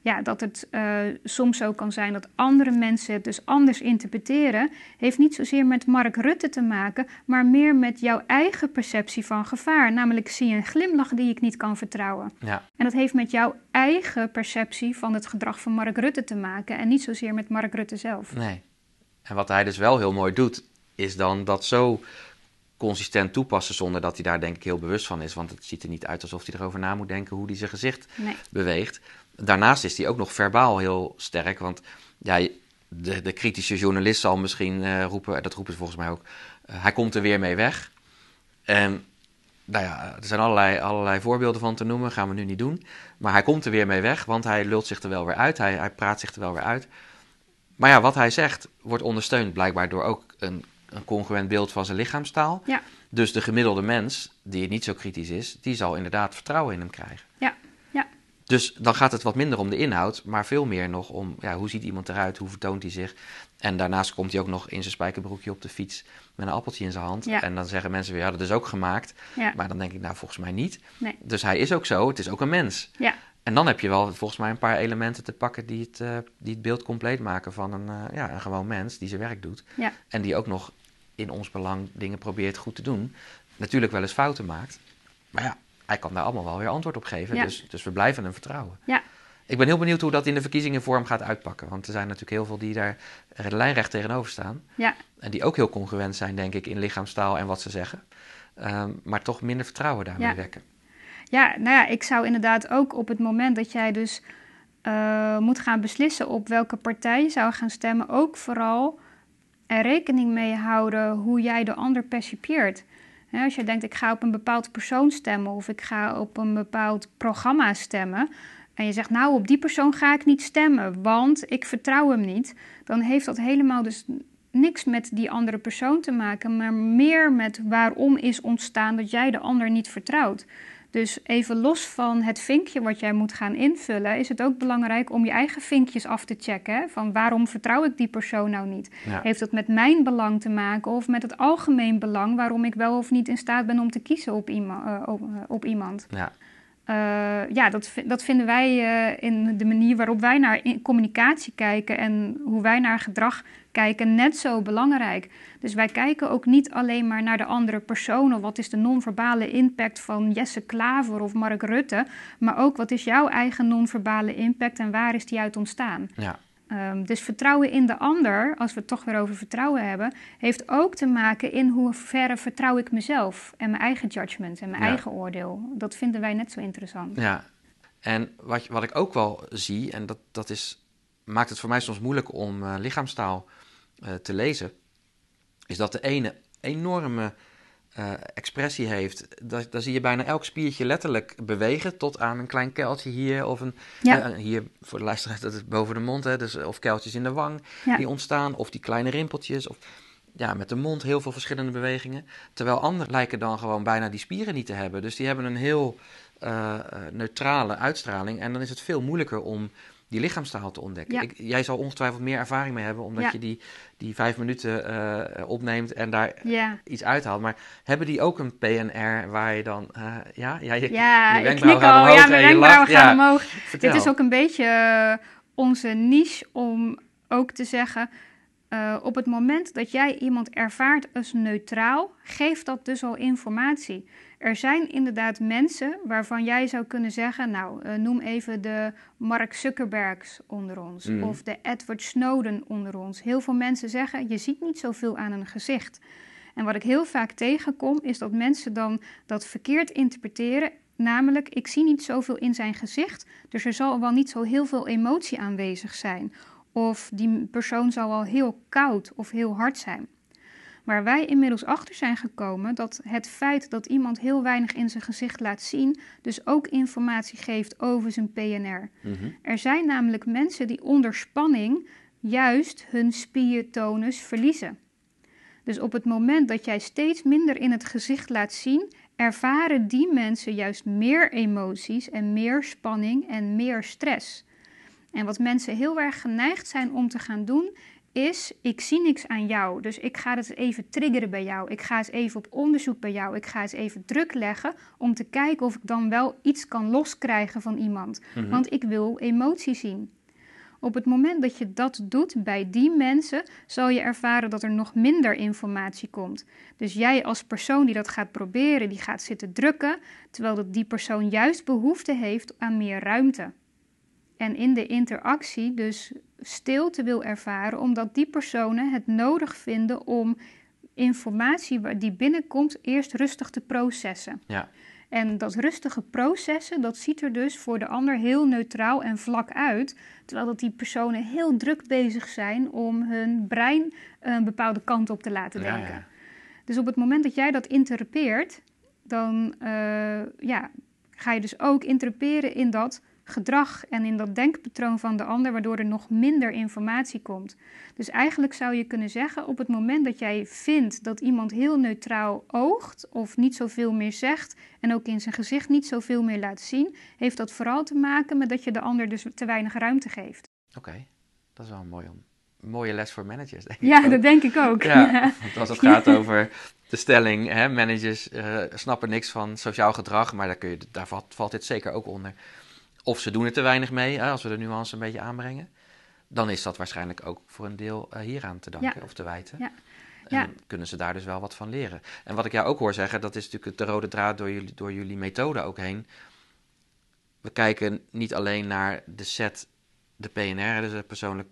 ja, dat het uh, soms ook kan zijn dat andere mensen het dus anders interpreteren, heeft niet zozeer met Mark Rutte te maken, maar meer met jouw eigen perceptie van gevaar. Namelijk zie je een glimlach die ik niet kan vertrouwen. Ja. En dat heeft met jouw eigen perceptie van het gedrag van Mark Rutte te maken en niet zozeer met Mark Rutte zelf. Nee. En wat hij dus wel heel mooi doet, is dan dat zo consistent toepassen zonder dat hij daar denk ik heel bewust van is. Want het ziet er niet uit alsof hij erover na moet denken hoe hij zijn gezicht nee. beweegt. Daarnaast is hij ook nog verbaal heel sterk. Want ja, de, de kritische journalist zal misschien uh, roepen, dat roepen ze volgens mij ook, uh, hij komt er weer mee weg. En nou ja, er zijn allerlei, allerlei voorbeelden van te noemen, gaan we nu niet doen. Maar hij komt er weer mee weg, want hij lult zich er wel weer uit, hij, hij praat zich er wel weer uit. Maar ja, wat hij zegt wordt ondersteund blijkbaar door ook een, een congruent beeld van zijn lichaamstaal. Ja. Dus de gemiddelde mens, die niet zo kritisch is, die zal inderdaad vertrouwen in hem krijgen. Ja, ja. Dus dan gaat het wat minder om de inhoud, maar veel meer nog om ja, hoe ziet iemand eruit, hoe vertoont hij zich. En daarnaast komt hij ook nog in zijn spijkerbroekje op de fiets met een appeltje in zijn hand. Ja. En dan zeggen mensen weer, ja, dat is ook gemaakt. Ja. Maar dan denk ik, nou, volgens mij niet. Nee. Dus hij is ook zo, het is ook een mens. Ja. En dan heb je wel volgens mij een paar elementen te pakken die het, uh, die het beeld compleet maken van een, uh, ja, een gewoon mens die zijn werk doet. Ja. En die ook nog in ons belang dingen probeert goed te doen. Natuurlijk wel eens fouten maakt. Maar ja, hij kan daar allemaal wel weer antwoord op geven. Ja. Dus, dus we blijven hem vertrouwen. Ja. Ik ben heel benieuwd hoe dat in de verkiezingenvorm gaat uitpakken. Want er zijn natuurlijk heel veel die daar lijnrecht tegenover staan. Ja. En die ook heel congruent zijn, denk ik, in lichaamstaal en wat ze zeggen. Um, maar toch minder vertrouwen daarmee Ja. wekken. Ja, nou ja, ik zou inderdaad ook op het moment dat jij dus uh, moet gaan beslissen op welke partij je zou gaan stemmen, ook vooral er rekening mee houden hoe jij de ander percipieert. Als je denkt, ik ga op een bepaald persoon stemmen of ik ga op een bepaald programma stemmen. En je zegt, nou, op die persoon ga ik niet stemmen, want ik vertrouw hem niet. Dan heeft dat helemaal dus niks met die andere persoon te maken, maar meer met waarom is ontstaan dat jij de ander niet vertrouwt. Dus even los van het vinkje wat jij moet gaan invullen, is het ook belangrijk om je eigen vinkjes af te checken. Hè? Van waarom vertrouw ik die persoon nou niet? Ja. Heeft dat met mijn belang te maken of met het algemeen belang waarom ik wel of niet in staat ben om te kiezen op, iema uh, op, uh, op iemand? Ja. Uh, ja, dat, dat vinden wij uh, in de manier waarop wij naar communicatie kijken en hoe wij naar gedrag kijken net zo belangrijk. Dus wij kijken ook niet alleen maar naar de andere personen. Wat is de non-verbale impact van Jesse Klaver of Mark Rutte? Maar ook wat is jouw eigen non-verbale impact en waar is die uit ontstaan? Ja. Um, dus vertrouwen in de ander, als we het toch weer over vertrouwen hebben, heeft ook te maken in hoeverre vertrouw ik mezelf en mijn eigen judgment en mijn Ja. eigen oordeel. Dat vinden wij net zo interessant. Ja, en wat, wat ik ook wel zie, en dat, dat is, maakt het voor mij soms moeilijk om uh, lichaamstaal uh, te lezen, is dat de ene enorme uh, expressie heeft. Daar, daar zie je bijna elk spiertje letterlijk bewegen, tot aan een klein kuiltje hier, of een, Ja. hier voor de luisteraars, dat is boven de mond, hè, dus, of kuiltjes in de wang Ja. die ontstaan, of die kleine rimpeltjes, of ja, met de mond heel veel verschillende bewegingen. Terwijl anderen lijken dan gewoon bijna die spieren niet te hebben. Dus die hebben een heel uh, neutrale uitstraling. En dan is het veel moeilijker om die lichaamstaal te ontdekken. Ja. Ik, jij zal ongetwijfeld meer ervaring mee hebben, omdat Ja. je die, die vijf minuten uh, opneemt en daar Ja, iets uithaalt. Maar hebben die ook een PNR waar je dan... uh, ja, ja, je, ja je ik wenkbrauwen knik gaan al. omhoog Ja, mijn wenkbrauwen gaan omhoog. vertel. Dit is ook een beetje eh, onze niche om ook te zeggen... Uh, op het moment dat jij iemand ervaart als neutraal, geeft dat dus al informatie. Er zijn inderdaad mensen waarvan jij zou kunnen zeggen, nou, uh, noem even de Mark Zuckerbergs onder ons Mhm. of de Edward Snowden onder ons. Heel veel mensen zeggen, je ziet niet zoveel aan een gezicht. En wat ik heel vaak tegenkom, is dat mensen dan dat verkeerd interpreteren. Namelijk, ik zie niet zoveel in zijn gezicht, dus er zal wel niet zo heel veel emotie aanwezig zijn. Of die persoon zal wel heel koud of heel hard zijn. Waar wij inmiddels achter zijn gekomen dat het feit dat iemand heel weinig in zijn gezicht laat zien, dus ook informatie geeft over zijn PNR. Mhm. Er zijn namelijk mensen die onder spanning juist hun spiertonus verliezen. Dus op het moment dat jij steeds minder in het gezicht laat zien, ervaren die mensen juist meer emoties en meer spanning en meer stress. En wat mensen heel erg geneigd zijn om te gaan doen, is: ik zie niks aan jou, dus ik ga het even triggeren bij jou. Ik ga eens even op onderzoek bij jou. Ik ga eens even druk leggen om te kijken of ik dan wel iets kan loskrijgen van iemand. Mhm. Want ik wil emotie zien. Op het moment dat je dat doet bij die mensen, zal je ervaren dat er nog minder informatie komt. Dus jij als persoon die dat gaat proberen, die gaat zitten drukken, terwijl dat die persoon juist behoefte heeft aan meer ruimte. En in de interactie dus stilte wil ervaren, omdat die personen het nodig vinden om informatie die binnenkomt eerst rustig te processen. Ja. En dat rustige processen, dat ziet er dus voor de ander heel neutraal en vlak uit. Terwijl dat die personen heel druk bezig zijn om hun brein een bepaalde kant op te laten denken. ja. Dus op het moment dat jij dat interpreteert, dan eh, ja, ga je dus ook interpreteren in dat gedrag en in dat denkpatroon van de ander, waardoor er nog minder informatie komt. Dus eigenlijk zou je kunnen zeggen, op het moment dat jij vindt dat iemand heel neutraal oogt of niet zoveel meer zegt en ook in zijn gezicht niet zoveel meer laat zien, heeft dat vooral te maken met dat je de ander dus te weinig ruimte geeft. Oké, dat is wel een mooie, een mooie les voor managers, denk ik. Ja, ook. dat denk ik ook. Ja, want als het gaat over de stelling, hè, managers eh, snappen niks van sociaal gedrag, maar daar, kun je, daar valt, valt dit zeker ook onder. Of ze doen er te weinig mee, als we de nuance een beetje aanbrengen. Dan is dat waarschijnlijk ook voor een deel eh, hieraan te danken Ja. of te wijten. Ja. En Ja. kunnen ze daar dus wel wat van leren. En wat ik jou ook hoor zeggen, dat is natuurlijk de rode draad door jullie, door jullie methode ook heen. We kijken niet alleen naar de set, de PNR, dus het persoonlijk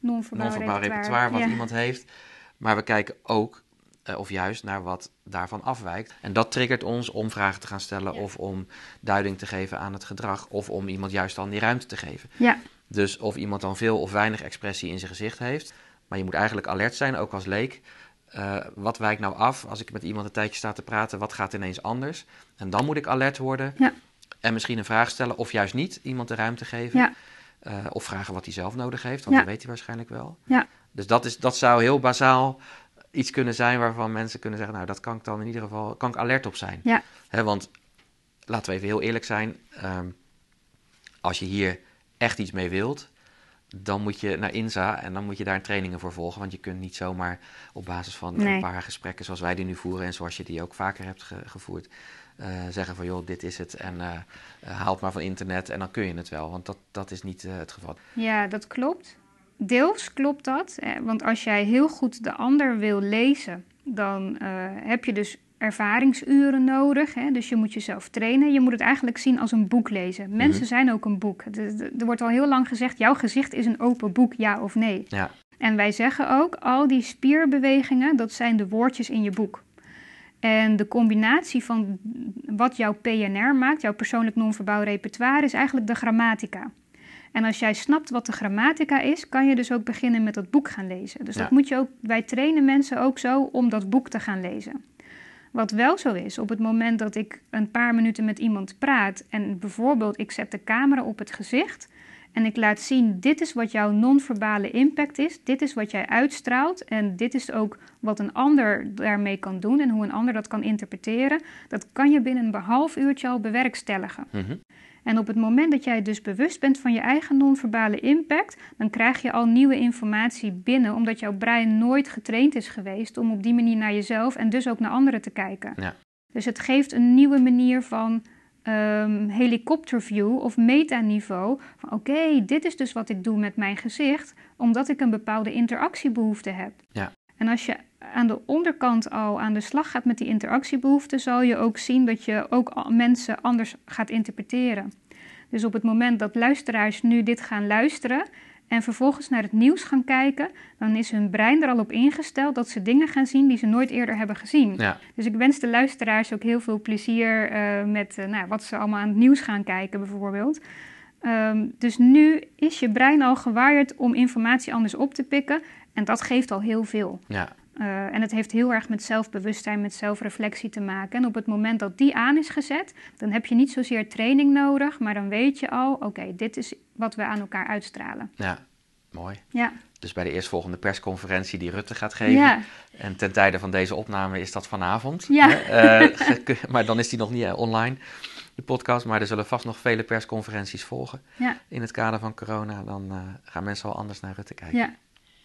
Non-verbaal non-verbaal repertoire wat iemand heeft. Maar we kijken ook, eh, of juist, naar wat daarvan afwijkt. En dat triggert ons om vragen te gaan stellen Ja. of om duiding te geven aan het gedrag. Of om iemand juist dan die ruimte te geven. Ja. Dus of iemand dan veel of weinig expressie in zijn gezicht heeft. Maar je moet eigenlijk alert zijn, ook als leek. Eh, wat wijkt nou af als ik met iemand een tijdje sta te praten? Wat gaat ineens anders? En dan moet ik alert worden. Ja. En misschien een vraag stellen, of juist niet iemand de ruimte geven. Ja. Eh, of vragen wat hij zelf nodig heeft, want Ja. dat weet hij waarschijnlijk wel. Ja. Dus dat, is, dat zou heel bazaal iets kunnen zijn waarvan mensen kunnen zeggen: Nou, dat kan ik dan in ieder geval kan ik alert op zijn. Ja. Hè, want laten we even heel eerlijk zijn: ehm, als je hier echt iets mee wilt, dan moet je naar INSA en dan moet je daar trainingen voor volgen. Want je kunt niet zomaar op basis van Nee. een paar gesprekken zoals wij die nu voeren en zoals je die ook vaker hebt ge- gevoerd, eh, zeggen van joh, dit is het en eh, haal het maar van internet en dan kun je het wel. Want dat, dat is niet eh, het geval. Ja, dat klopt. Deels klopt dat. Want als jij heel goed de ander wil lezen, dan eh, heb je dus ervaringsuren nodig. Hè? Dus je moet jezelf trainen. Je moet het eigenlijk zien als een boek lezen. Mensen Mhm. zijn ook een boek. Er wordt al heel lang gezegd, jouw gezicht is een open boek, ja of nee. Ja. En wij zeggen ook, al die spierbewegingen, dat zijn de woordjes in je boek. En de combinatie van wat jouw PNR maakt, jouw persoonlijk non-verbaal repertoire, is eigenlijk de grammatica. En als jij snapt wat de grammatica is, kan je dus ook beginnen met dat boek gaan lezen. Dus Ja. dat moet je ook, wij trainen mensen ook zo om dat boek te gaan lezen. Wat wel zo is, op het moment dat ik een paar minuten met iemand praat en bijvoorbeeld ik zet de camera op het gezicht en ik laat zien, dit is wat jouw non-verbale impact is, dit is wat jij uitstraalt en dit is ook wat een ander daarmee kan doen en hoe een ander dat kan interpreteren, dat kan je binnen een half uurtje al bewerkstelligen. Mhm. En op het moment dat jij dus bewust bent van je eigen non-verbale impact, dan krijg je al nieuwe informatie binnen, omdat jouw brein nooit getraind is geweest om op die manier naar jezelf en dus ook naar anderen te kijken. Ja. Dus het geeft een nieuwe manier van um, helikopterview of metaniveau. Van oké, dit is dus wat ik doe met mijn gezicht, omdat ik een bepaalde interactiebehoefte heb. Ja. En als je aan de onderkant al aan de slag gaat met die interactiebehoefte, zal je ook zien dat je ook mensen anders gaat interpreteren. Dus op het moment dat luisteraars nu dit gaan luisteren en vervolgens naar het nieuws gaan kijken, dan is hun brein er al op ingesteld dat ze dingen gaan zien die ze nooit eerder hebben gezien. Ja. Dus ik wens de luisteraars ook heel veel plezier uh, met uh, nou, wat ze allemaal aan het nieuws gaan kijken, bijvoorbeeld. Um, dus nu is je brein al gewaaierd om informatie anders op te pikken. En dat geeft al heel veel. Ja. Uh, en het heeft heel erg met zelfbewustzijn, met zelfreflectie te maken. En op het moment dat die aan is gezet, dan heb je niet zozeer training nodig, maar dan weet je al, oké, dit is wat we aan elkaar uitstralen. Ja, mooi. Ja. Dus bij de eerstvolgende persconferentie die Rutte gaat geven. Ja. En ten tijde van deze opname is dat vanavond. Ja. Uh, maar dan is die nog niet online, de podcast. Maar er zullen vast nog vele persconferenties volgen. Ja. In het kader van corona. Dan uh, gaan mensen wel anders naar Rutte kijken. Ja.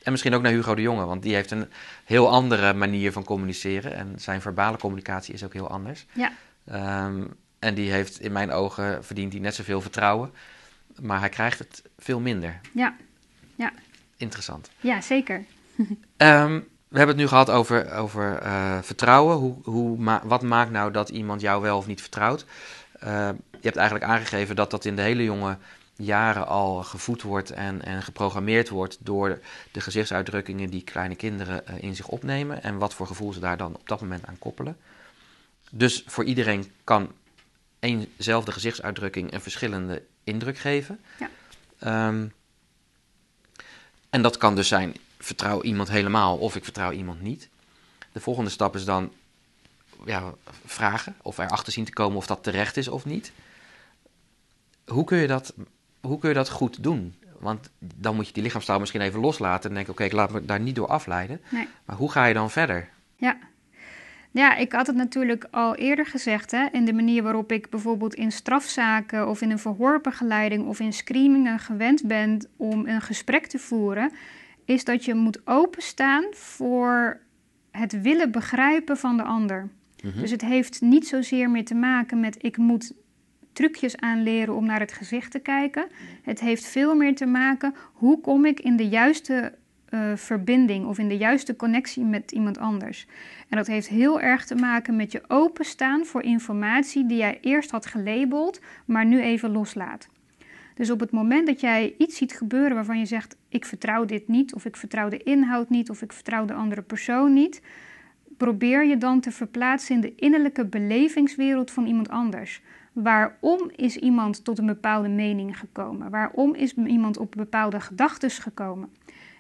En misschien ook naar Hugo de Jonge, want die heeft een heel andere manier van communiceren. En zijn verbale communicatie is ook heel anders. Ja. Um, en die heeft in mijn ogen verdient hij net zoveel vertrouwen. Maar hij krijgt het veel minder. Ja. Ja. Interessant. Ja, zeker. um, we hebben het nu gehad over, over uh, vertrouwen. Hoe, hoe ma wat maakt nou dat iemand jou wel of niet vertrouwt? Uh, je hebt eigenlijk aangegeven dat dat in de hele jonge jaren al gevoed wordt en, en geprogrammeerd wordt door de gezichtsuitdrukkingen die kleine kinderen uh, in zich opnemen en wat voor gevoel ze daar dan op dat moment aan koppelen. Dus voor iedereen kan éénzelfde gezichtsuitdrukking een verschillende indruk geven. Ja. Um, en dat kan dus zijn, vertrouw iemand helemaal of ik vertrouw iemand niet. De volgende stap is dan ja, vragen of erachter zien te komen of dat terecht is of niet. Hoe kun je dat, hoe kun je dat goed doen? Want dan moet je die lichaamstaal misschien even loslaten en denken: oké, okay, ik laat me daar niet door afleiden. Nee. Maar hoe ga je dan verder? Ja. Ja, ik had het natuurlijk al eerder gezegd, hè, in de manier waarop ik bijvoorbeeld in strafzaken of in een verhorbegeleiding of in screeningen gewend ben om een gesprek te voeren, is dat je moet openstaan voor het willen begrijpen van de ander. Mhm. Dus het heeft niet zozeer meer te maken met ik moet trucjes aanleren om naar het gezicht te kijken. Het heeft veel meer te maken hoe kom ik in de juiste uh, verbinding of in de juiste connectie met iemand anders. En dat heeft heel erg te maken met je openstaan voor informatie die jij eerst had gelabeld, maar nu even loslaat. Dus op het moment dat jij iets ziet gebeuren waarvan je zegt: Ik vertrouw dit niet, of ik vertrouw de inhoud niet, of ik vertrouw de andere persoon niet, probeer je dan te verplaatsen in de innerlijke belevingswereld van iemand anders. Waarom is iemand tot een bepaalde mening gekomen? Waarom is iemand op bepaalde gedachten gekomen?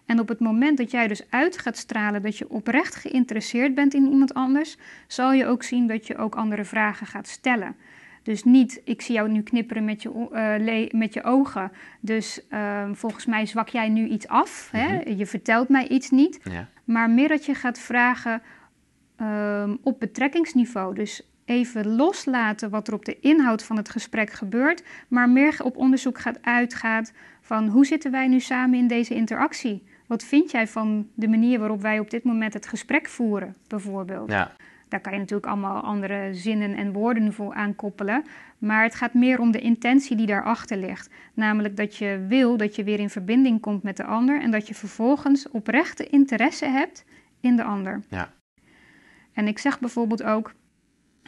En op het moment dat jij dus uit gaat stralen dat je oprecht geïnteresseerd bent in iemand anders, zal je ook zien dat je ook andere vragen gaat stellen. Dus niet, ik zie jou nu knipperen met je, uh, met je ogen, dus uh, volgens mij zwak jij nu iets af. Mm -hmm. hè? Je vertelt mij iets niet. Ja. Maar meer dat je gaat vragen uh, op betrekkingsniveau. Dus even loslaten wat er op de inhoud van het gesprek gebeurt, maar meer op onderzoek gaat uitgaat van hoe zitten wij nu samen in deze interactie? Wat vind jij van de manier waarop wij op dit moment het gesprek voeren, bijvoorbeeld? Ja. Daar kan je natuurlijk allemaal andere zinnen en woorden voor aankoppelen. Maar het gaat meer om de intentie die daarachter ligt. Namelijk dat je wil dat je weer in verbinding komt met de ander en dat je vervolgens oprechte interesse hebt in de ander. Ja. En ik zeg bijvoorbeeld ook,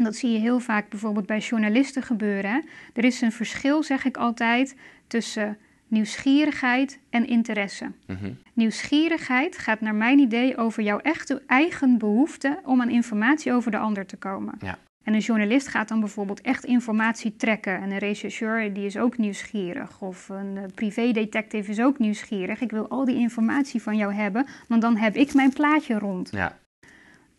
dat zie je heel vaak bijvoorbeeld bij journalisten gebeuren. Er is een verschil, zeg ik altijd, tussen nieuwsgierigheid en interesse. Mm -hmm. Nieuwsgierigheid gaat naar mijn idee over jouw echte eigen behoefte om aan informatie over de ander te komen. Ja. En een journalist gaat dan bijvoorbeeld echt informatie trekken. En een rechercheur die is ook nieuwsgierig. Of een uh, privédetective is ook nieuwsgierig. Ik wil al die informatie van jou hebben, want dan heb ik mijn plaatje rond. Ja.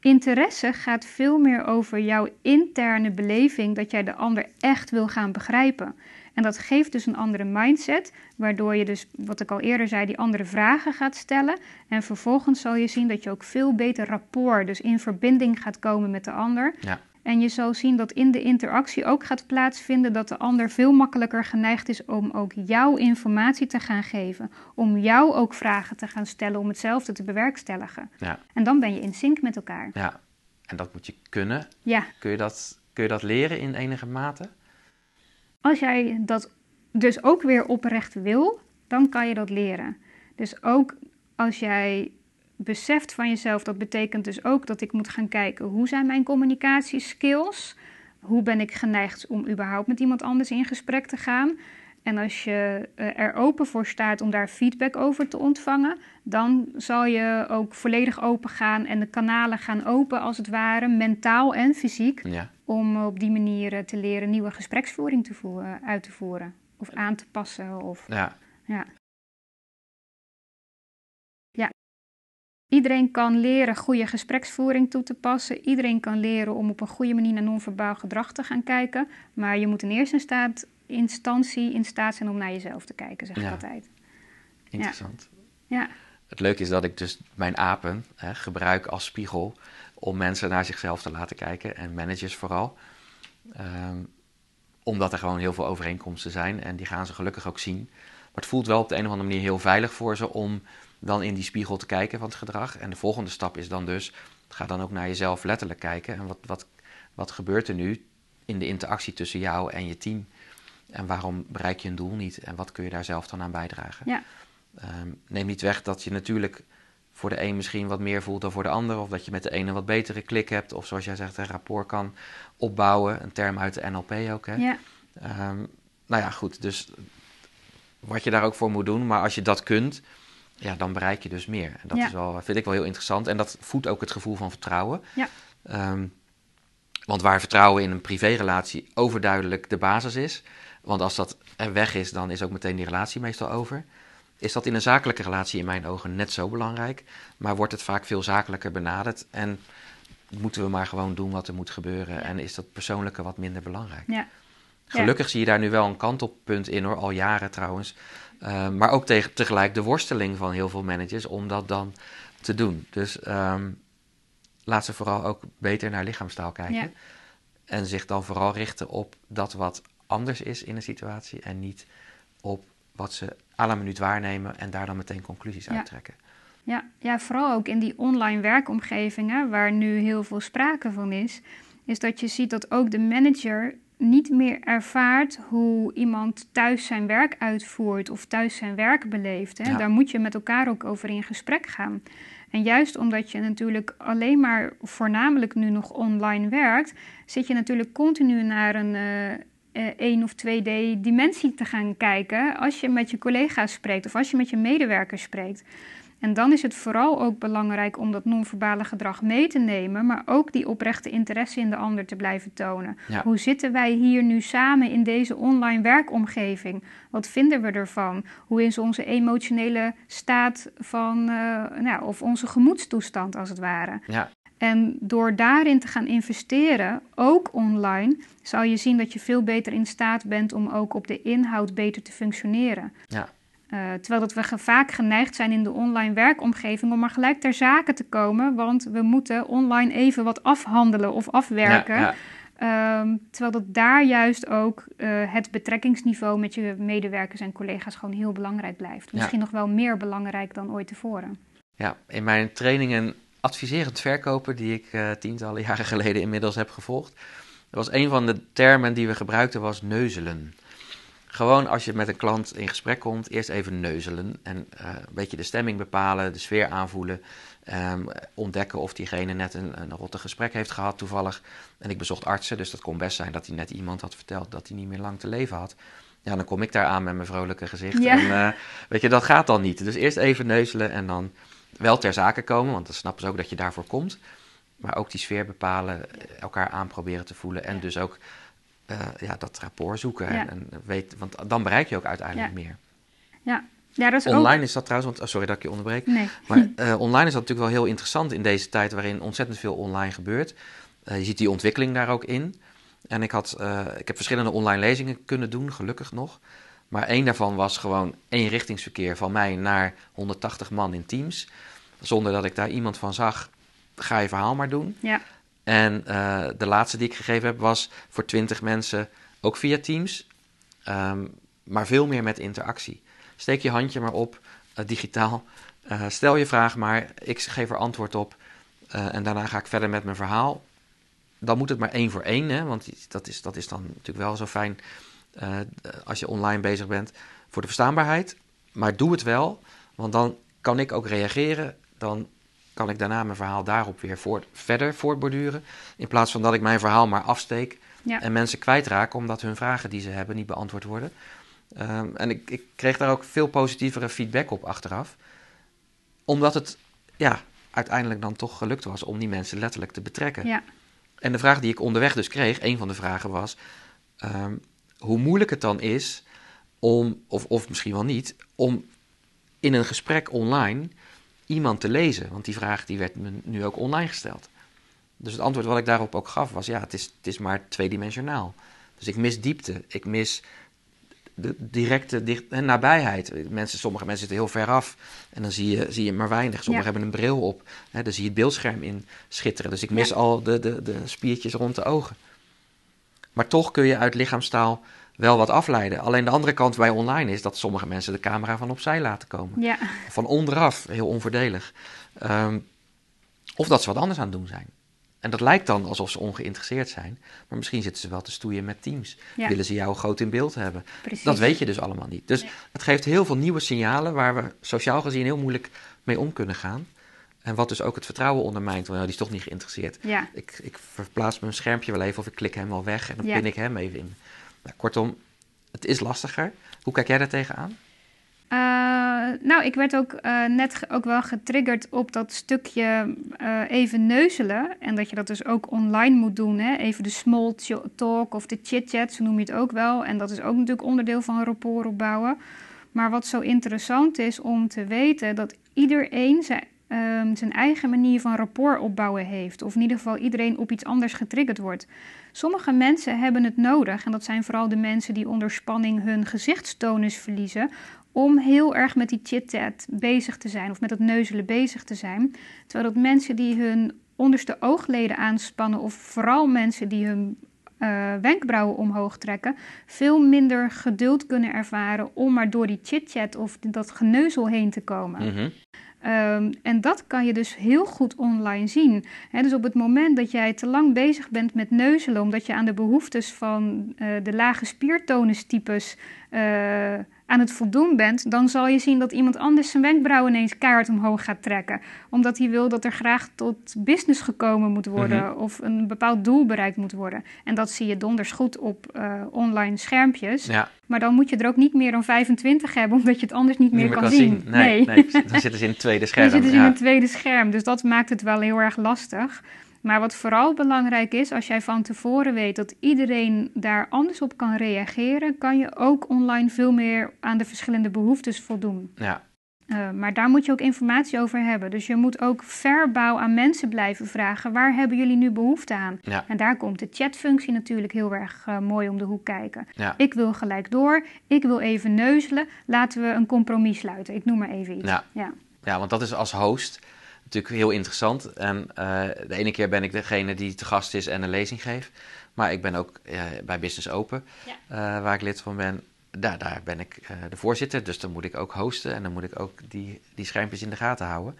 Interesse gaat veel meer over jouw interne beleving dat jij de ander echt wil gaan begrijpen. En dat geeft dus een andere mindset, waardoor je dus, wat ik al eerder zei, die andere vragen gaat stellen. En vervolgens zal je zien dat je ook veel beter rapport, dus in verbinding gaat komen met de ander. Ja. En je zal zien dat in de interactie ook gaat plaatsvinden dat de ander veel makkelijker geneigd is om ook jouw informatie te gaan geven. Om jou ook vragen te gaan stellen om hetzelfde te bewerkstelligen. Ja. En dan ben je in sync met elkaar. ja, en dat moet je kunnen. Ja, Kun je dat, kun je dat leren in enige mate? Als jij dat dus ook weer oprecht wil, dan kan je dat leren. Dus ook als jij beseft van jezelf, dat betekent dus ook dat ik moet gaan kijken hoe zijn mijn communicatieskills? Hoe ben ik geneigd om überhaupt met iemand anders in gesprek te gaan? En als je eh, er open voor staat om daar feedback over te ontvangen, dan zal je ook volledig open gaan en de kanalen gaan open, als het ware, mentaal en fysiek, Ja. om op die manier eh, te leren nieuwe gespreksvoering te voeren, uit te voeren of aan te passen. Of, ja. ja. Iedereen kan leren goede gespreksvoering toe te passen. Iedereen kan leren om op een goede manier naar non-verbaal gedrag te gaan kijken. Maar je moet in eerste staat, instantie in staat zijn om naar jezelf te kijken, zeg ik Ja. altijd. Interessant. Ja, Het leuke is dat ik dus mijn apen hè, gebruik als spiegel om mensen naar zichzelf te laten kijken en managers vooral. Ehm, omdat er gewoon heel veel overeenkomsten zijn en die gaan ze gelukkig ook zien. Maar het voelt wel op de een of andere manier heel veilig voor ze om dan in die spiegel te kijken van het gedrag. En de volgende stap is dan dus, ga dan ook naar jezelf letterlijk kijken. En wat, wat, wat gebeurt er nu in de interactie tussen jou en je team? En waarom bereik je een doel niet? En wat kun je daar zelf dan aan bijdragen? Ja. Ehm, neem niet weg dat je natuurlijk voor de een misschien wat meer voelt dan voor de ander. Of dat je met de ene een wat betere klik hebt. Of zoals jij zegt, een rapport kan opbouwen. Een term uit de NLP ook. Hè? ja, Ehm, nou ja, goed. Dus wat je daar ook voor moet doen. Maar als je dat kunt, ja, dan bereik je dus meer. En dat Ja. is wel, vind ik wel heel interessant. En dat voedt ook het gevoel van vertrouwen. Ja. Ehm, want waar vertrouwen in een privérelatie overduidelijk de basis is. Want als dat er weg is, dan is ook meteen die relatie meestal over. Is dat in een zakelijke relatie in mijn ogen net zo belangrijk. Maar wordt het vaak veel zakelijker benaderd. En moeten we maar gewoon doen wat er moet gebeuren. En is dat persoonlijke wat minder belangrijk. ja. Gelukkig zie je daar nu wel een kantelpunt in hoor, al jaren trouwens. Uh, maar ook tegen, tegelijk de worsteling van heel veel managers om dat dan te doen. Dus um, laat ze vooral ook beter naar lichaamstaal kijken. Ja. En zich dan vooral richten op dat wat anders is in een situatie. En niet op wat ze à la minuut waarnemen en daar dan meteen conclusies Ja. uittrekken. Ja, ja, vooral ook in die online werkomgevingen, waar nu heel veel sprake van is, is dat je ziet dat ook de manager niet meer ervaart hoe iemand thuis zijn werk uitvoert of thuis zijn werk beleeft. Hè. Ja. Daar moet je met elkaar ook over in gesprek gaan. En juist omdat je natuurlijk alleen maar voornamelijk nu nog online werkt, zit je natuurlijk continu naar een 1 of 2D dimensie te gaan kijken als je met je collega's spreekt of als je met je medewerkers spreekt. En dan is het vooral ook belangrijk om dat non-verbale gedrag mee te nemen, maar ook die oprechte interesse in de ander te blijven tonen. Ja. Hoe zitten wij hier nu samen in deze online werkomgeving? Wat vinden we ervan? Hoe is onze emotionele staat van, eh, nou, of onze gemoedstoestand als het ware? Ja, En door daarin te gaan investeren, ook online, zal je zien dat je veel beter in staat bent om ook op de inhoud beter te functioneren. ja, Uh, terwijl dat we vaak geneigd zijn in de online werkomgeving om maar gelijk ter zake te komen, want we moeten online even wat afhandelen of afwerken. ja, ja. Ehm, terwijl dat daar juist ook uh, het betrekkingsniveau met je medewerkers en collega's gewoon heel belangrijk blijft. Ja. Misschien nog wel meer belangrijk dan ooit tevoren. Ja, in mijn trainingen adviserend verkopen, die ik uh, tientallen jaren geleden inmiddels heb gevolgd, was een van de termen die we gebruikten was neuzelen. Gewoon als je met een klant in gesprek komt, eerst even neuzelen en uh, een beetje de stemming bepalen, de sfeer aanvoelen, um, ontdekken of diegene net een, een rotte gesprek heeft gehad toevallig. En ik bezocht artsen, dus dat kon best zijn dat hij net iemand had verteld dat hij niet meer lang te leven had. Ja, dan kom ik daar aan met mijn vrolijke gezicht. Ja. En uh, weet je, dat gaat dan niet. Dus eerst even neuzelen en dan wel ter zake komen, want dan snappen ze ook dat je daarvoor komt. Maar ook die sfeer bepalen, elkaar aanproberen te voelen en dus ook uh, ja, dat rapport zoeken. Ja. En, en weet, want dan bereik je ook uiteindelijk Ja. meer. Ja, ja dat is Online ook... is dat trouwens, want, oh, sorry dat ik je onderbreek. Nee. Maar uh, online is dat natuurlijk wel heel interessant in deze tijd waarin ontzettend veel online gebeurt. Uh, je ziet die ontwikkeling daar ook in. En ik, had, ik heb verschillende online lezingen kunnen doen, gelukkig nog. Maar één daarvan was gewoon eenrichtingsverkeer van mij naar 180 man in teams. Zonder dat ik daar iemand van zag, ga je verhaal maar doen. Ja. En uh, de laatste die ik gegeven heb was voor 20 mensen ook via Teams. Um, maar veel meer met interactie. Steek je handje maar op, uh, digitaal. Uh, stel je vraag maar, ik geef er antwoord op. en daarna ga ik verder met mijn verhaal. Dan moet het maar één voor één, hè, want dat is, dat is dan natuurlijk wel zo fijn. eh, als je online bezig bent voor de verstaanbaarheid. Maar doe het wel, want dan kan ik ook reageren. Dan kan ik daarna mijn verhaal daarop weer voort, verder voortborduren. In plaats van dat ik mijn verhaal maar afsteek en mensen kwijtraken omdat hun vragen die ze hebben niet beantwoord worden. Ehm, en ik, ik, kreeg daar ook veel positievere feedback op achteraf. Omdat het ja, uiteindelijk dan toch gelukt was om die mensen letterlijk te betrekken. Ja. En de vraag die ik onderweg dus kreeg, een van de vragen was: ehm, hoe moeilijk het dan is om, of, of misschien wel niet, om in een gesprek online iemand te lezen. Want die vraag die werd me nu ook online gesteld. Dus het antwoord wat ik daarop ook gaf was: ja, het is, het is maar tweedimensionaal. Dus ik mis diepte, ik mis de directe dicht, nabijheid. Mensen, sommige mensen zitten heel ver af en dan zie je, zie je maar weinig. Sommigen hebben een bril op, hè, dan zie je het beeldscherm in schitteren. Dus ik mis al de, de, de spiertjes rond de ogen. Maar toch kun je uit lichaamstaal wel wat afleiden. Alleen de andere kant bij online is dat sommige mensen de camera van opzij laten komen. Ja. Van onderaf, heel onvoordelig. Ehm, of dat ze wat anders aan het doen zijn. En dat lijkt dan alsof ze ongeïnteresseerd zijn. Maar misschien zitten ze wel te stoeien met teams. Willen ze jou groot in beeld hebben. Precies. Dat weet je dus allemaal niet. Dus het geeft heel veel nieuwe signalen waar we sociaal gezien heel moeilijk mee om kunnen gaan. En wat dus ook het vertrouwen ondermijnt. Want die is toch niet geïnteresseerd. Ja. Ik, ik verplaats mijn schermpje wel even of ik klik hem wel weg en dan pin ik hem even in. Nou, kortom, het is lastiger. Hoe kijk jij daar tegenaan? Uh, nou, ik werd ook uh, net ook wel getriggerd op dat stukje uh, even neuzelen. En dat je dat dus ook online moet doen. Hè? Even de small talk of de chit-chat, zo noem je het ook wel. En dat is ook natuurlijk onderdeel van rapport opbouwen. Maar wat zo interessant is om te weten, dat iedereen zijn, um, zijn eigen manier van rapport opbouwen heeft. Of in ieder geval iedereen op iets anders getriggerd wordt. Sommige mensen hebben het nodig, en dat zijn vooral de mensen die onder spanning hun gezichtstonus verliezen, om heel erg met die chit-chat bezig te zijn of met het neuzelen bezig te zijn. Terwijl dat mensen die hun onderste oogleden aanspannen of vooral mensen die hun uh, wenkbrauwen omhoog trekken, veel minder geduld kunnen ervaren om maar door die chit-chat of dat geneuzel heen te komen. Mm Um, en dat kan je dus heel goed online zien. Dus op het moment dat jij te lang bezig bent met neuzelen, omdat je aan de behoeftes van uh, de lage spiertonustypes uh, aan het voldoen bent, dan zal je zien dat iemand anders zijn wenkbrauwen ineens kaart omhoog gaat trekken. Omdat hij wil dat er graag tot business gekomen moet worden Mhm. of een bepaald doel bereikt moet worden. En dat zie je donders goed op uh, online schermpjes. Ja, Maar dan moet je er ook niet meer dan 25 hebben, omdat je het anders niet, niet meer kan, zien. Nee, nee. dan zitten ze in het tweede scherm. Dan zitten ze ja. in een tweede scherm, dus dat maakt het wel heel erg lastig. Maar wat vooral belangrijk is, als jij van tevoren weet dat iedereen daar anders op kan reageren, kan je ook online veel meer aan de verschillende behoeftes voldoen. ja. Uh, maar daar moet je ook informatie over hebben. Dus je moet ook verbaal aan mensen blijven vragen: waar hebben jullie nu behoefte aan? Ja. En daar komt de chatfunctie natuurlijk heel erg uh, mooi om de hoek kijken. Ja. Ik wil gelijk door, ik wil even neuzelen, laten we een compromis sluiten. Ik noem maar even iets. Ja. ja. Ja, want dat is als host natuurlijk heel interessant. En uh, de ene keer ben ik degene die te gast is en een lezing geeft. Maar ik ben ook uh, bij Business Open, Ja. uh, waar ik lid van ben. Daar, daar ben ik de voorzitter, dus dan moet ik ook hosten en dan moet ik ook die, die schermpjes in de gaten houden.